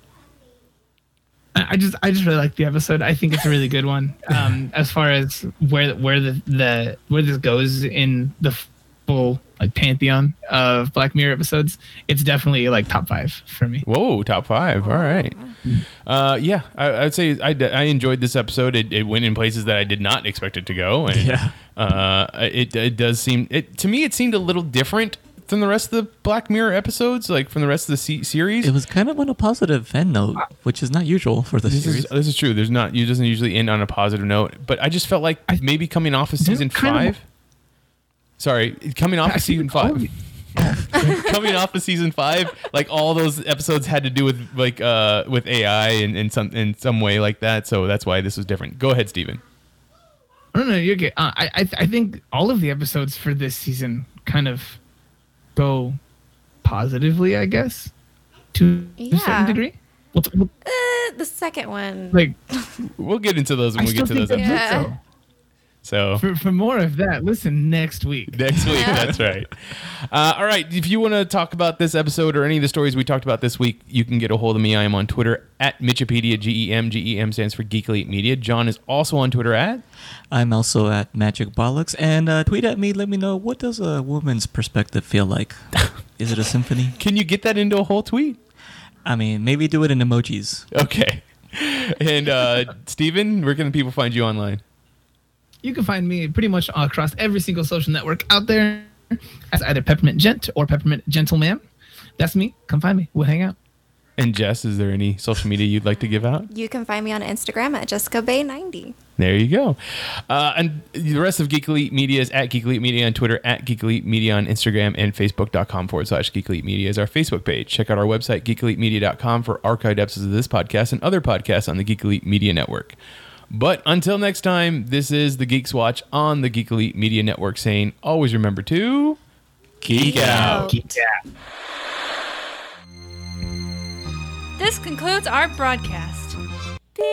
I I just I just really like the episode. I think it's a really good one. Um, as far as where where the, the where this goes in the full like pantheon of Black Mirror episodes, it's definitely like top five for me. Whoa, top five. All right. Uh, yeah, I, I'd say I, I enjoyed this episode. It, it went in places that I did not expect it to go. And, Yeah. Uh, it, it does seem it to me. It seemed a little different than the rest of the Black Mirror episodes, like from the rest of the se- series. It was kind of on a positive end note, which is not usual for the this series. is this is true. There's not. You doesn't usually end on a positive note, but I just felt like I- maybe coming off of season kind of- five. Sorry, coming off I of season five. coming off of season five, like all those episodes had to do with like uh with AI and in some in some way like that. So that's why this was different. Go ahead, Steven. I don't know. You're good. Uh, I, I I think all of the episodes for this season kind of go positively, I guess, to a certain degree. Well, t- well, Uh, the second one, like We'll get into those when I we get to those episodes. good, Yeah. Though. So For, for more of that, listen next week. next week. That's right. Uh, all right. If you want to talk about this episode or any of the stories we talked about this week, you can get a hold of me. I am on Twitter at Mitchipedia. G E M. G E M stands for Geek Elite Media. John is also on Twitter at. I'm also at Magic Bollocks, and uh, tweet at me. Let me know what does a woman's perspective feel like. Is it a symphony? Can you get that into a whole tweet? I mean, maybe do it in emojis. Okay. And uh, Steven, where can people find you online? You can find me pretty much across every single social network out there as either Peppermint Gent or Peppermint Gentleman. That's me. Come find me. We'll hang out. And Jess, is there any social media you'd like to give out? You can find me on Instagram at Jessica Bay 90. There you go. Uh, and the rest of Geek Elite Media is at Geek Elite Media on Twitter, at Geek Elite Media on Instagram, and Facebook.com forward slash Geek Elite Media is our Facebook page. Check out our website, geekelitemedia.com, for archived episodes of this podcast and other podcasts on the Geek Elite Media Network. But until next time, this is the Geeks Watch on the Geek Elite Media Network saying, always remember to geek out. Yeah. This concludes our broadcast. Beep.